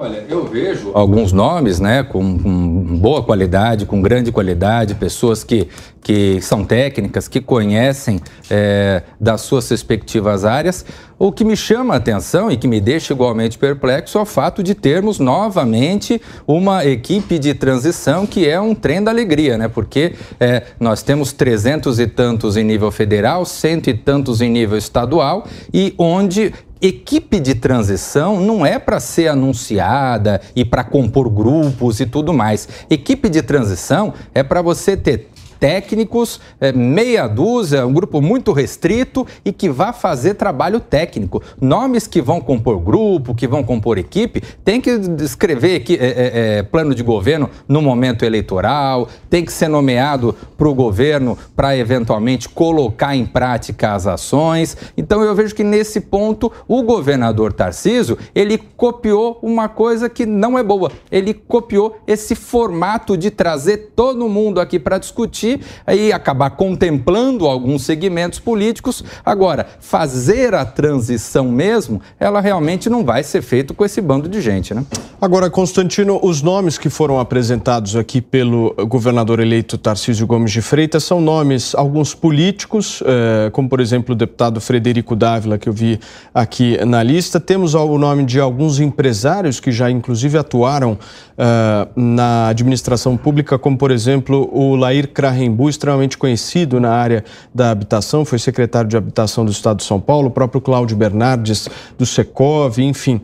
Olha, eu vejo alguns nomes, né, com, com, boa qualidade, com grande qualidade, pessoas que, que são técnicas, que conhecem é, das suas respectivas áreas. O que me chama a atenção e que me deixa igualmente perplexo é o fato de termos novamente uma equipe de transição que é um trem da alegria, né? Porque é, nós temos trezentos e tantos em nível federal, cento e tantos em nível estadual e onde equipe de transição não é para ser anunciada e para compor grupos e tudo mais. Equipe de transição é para você ter técnicos, é, meia dúzia, um grupo muito restrito e que vá fazer trabalho técnico. Nomes que vão compor grupo, que vão compor equipe, tem que escrever é, é, é, plano de governo no momento eleitoral, tem que ser nomeado para o governo para eventualmente colocar em prática as ações. Então eu vejo que nesse ponto o governador Tarcísio ele copiou uma coisa que não é boa. Ele copiou esse formato de trazer todo mundo aqui para discutir e acabar contemplando alguns segmentos políticos. Agora, fazer a transição mesmo, ela realmente não vai ser feita com esse bando de gente, né? Agora, Constantino, os nomes que foram apresentados aqui pelo governador eleito Tarcísio Gomes de Freitas são nomes, alguns políticos, eh, como por exemplo o deputado Frederico Dávila, que eu vi aqui na lista. Temos o nome de alguns empresários que já inclusive atuaram uh, na administração pública, como por exemplo o Lair Krahembu, extremamente conhecido na área da habitação, foi secretário de habitação do Estado de São Paulo, o próprio Cláudio Bernardes do Secov, enfim.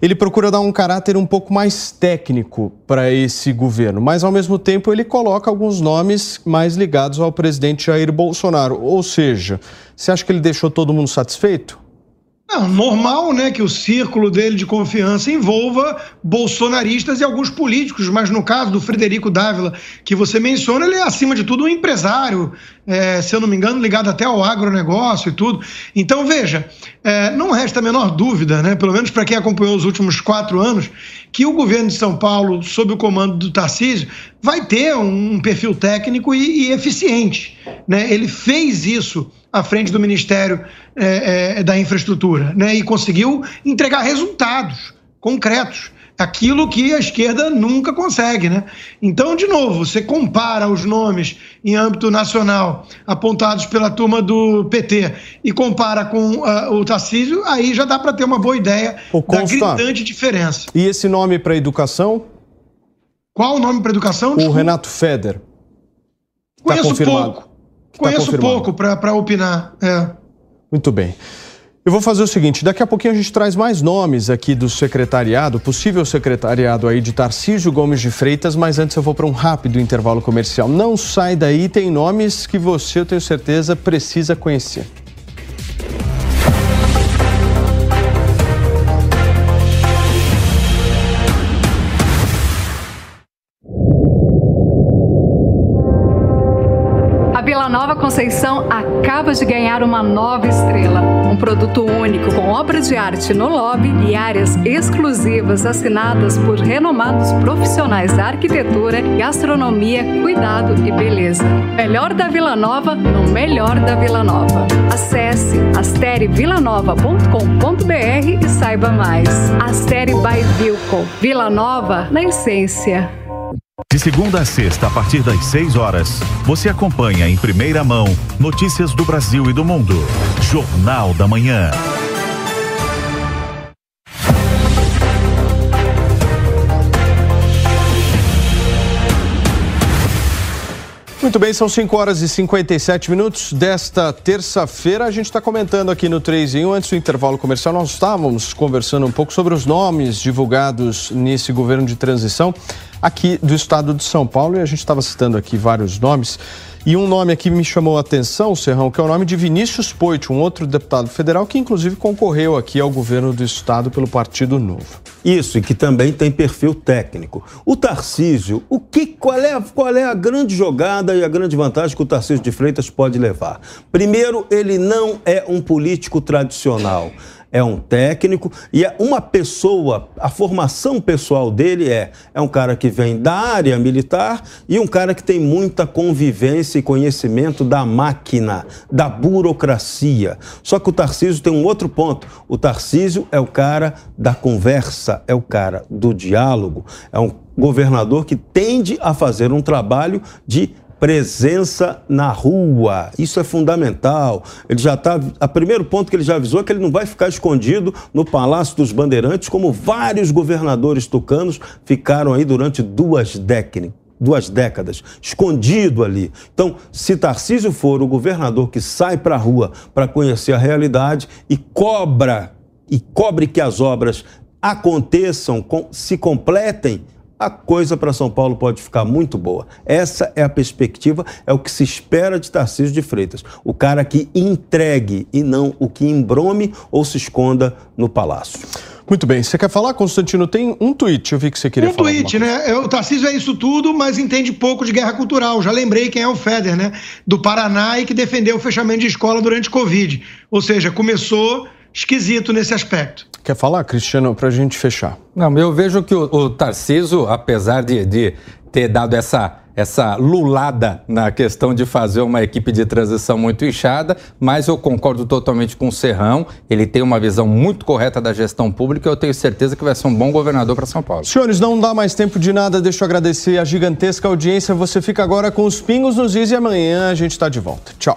Ele procura dar um caráter um pouco mais técnico para esse governo, mas ao mesmo tempo ele coloca alguns nomes mais ligados ao presidente Jair Bolsonaro. Ou seja, você acha que ele deixou todo mundo satisfeito? Não, normal, né, que o círculo dele de confiança envolva bolsonaristas e alguns políticos, mas no caso do Frederico Dávila, que você menciona, ele é acima de tudo um empresário, é, se eu não me engano, ligado até ao agronegócio e tudo. Então, veja, é, não resta a menor dúvida, né, pelo menos para quem acompanhou os últimos quatro anos, que o governo de São Paulo, sob o comando do Tarcísio, vai ter um perfil técnico e, e eficiente. Né? Ele fez isso à frente do Ministério é, é, da Infraestrutura, né? E conseguiu entregar resultados concretos, aquilo que a esquerda nunca consegue, né? Então, de novo, você compara os nomes em âmbito nacional apontados pela turma do PT e compara com uh, o Tarcísio, aí já dá para ter uma boa ideia da gritante diferença. E esse nome para educação? Qual o nome para educação? O Renato Feder. Tá Conheço confirmado. pouco. Tá Conheço pouco para opinar. É. Muito bem. Eu vou fazer o seguinte, daqui a pouquinho a gente traz mais nomes aqui do secretariado, possível secretariado aí de Tarcísio Gomes de Freitas, mas antes eu vou para um rápido intervalo comercial. Não sai daí, tem nomes que você, eu tenho certeza, precisa conhecer. Nova Conceição acaba de ganhar uma nova estrela. Um produto único com obra de arte no lobby e áreas exclusivas assinadas por renomados profissionais da arquitetura, gastronomia, cuidado e beleza. Melhor da Vila Nova no melhor da Vila Nova. Acesse asterivilanova.com.br e saiba mais. Astere by Vilco. Vila Nova na essência. De segunda a sexta, a partir das 6 horas, você acompanha em primeira mão notícias do Brasil e do mundo. Jornal da Manhã. Muito bem, são 5 horas e 57 minutos desta terça-feira. A gente está comentando aqui no 3 em 1. Antes do intervalo comercial, nós estávamos conversando um pouco sobre os nomes divulgados nesse governo de transição aqui do estado de São Paulo. E a gente estava citando aqui vários nomes. E um nome aqui me chamou a atenção, Serrão, que é o nome de Vinícius Poit, um outro deputado federal que inclusive concorreu aqui ao governo do estado pelo Partido Novo. Isso, e que também tem perfil técnico. O Tarcísio, o que, qual, é, qual é a grande jogada e a grande vantagem que o Tarcísio de Freitas pode levar? Primeiro, ele não é um político tradicional é um técnico e é uma pessoa, a formação pessoal dele é, é um cara que vem da área militar e um cara que tem muita convivência e conhecimento da máquina, da burocracia. Só que o Tarcísio tem um outro ponto. O Tarcísio é o cara da conversa, é o cara do diálogo, é um governador que tende a fazer um trabalho de presença na rua. Isso é fundamental. Ele já está. O primeiro ponto que ele já avisou é que ele não vai ficar escondido no Palácio dos Bandeirantes, como vários governadores tucanos ficaram aí durante duas décadas duas décadas, escondido ali. Então, se Tarcísio for o governador que sai para a rua para conhecer a realidade e cobra e cobre que as obras aconteçam, se completem, a coisa para São Paulo pode ficar muito boa. Essa é a perspectiva, é o que se espera de Tarcísio de Freitas. O cara que entregue e não o que embrome ou se esconda no palácio. Muito bem. Você quer falar, Constantino? Tem um tweet, eu vi que você queria um falar. Um tweet, né? O Tarcísio é isso tudo, mas entende pouco de guerra cultural. Já lembrei quem é o Feder, né? Do Paraná e que defendeu o fechamento de escola durante Covid. Ou seja, começou esquisito nesse aspecto. Quer falar, Cristiano, para a gente fechar? Não, eu vejo que o, o Tarciso, apesar de, de ter dado essa, essa lulada na questão de fazer uma equipe de transição muito inchada, mas eu concordo totalmente com o Serrão. Ele tem uma visão muito correta da gestão pública e eu tenho certeza que vai ser um bom governador para São Paulo. Senhores, não dá mais tempo de nada. Deixa eu agradecer a gigantesca audiência. Você fica agora com os pingos nos is e amanhã a gente está de volta. Tchau.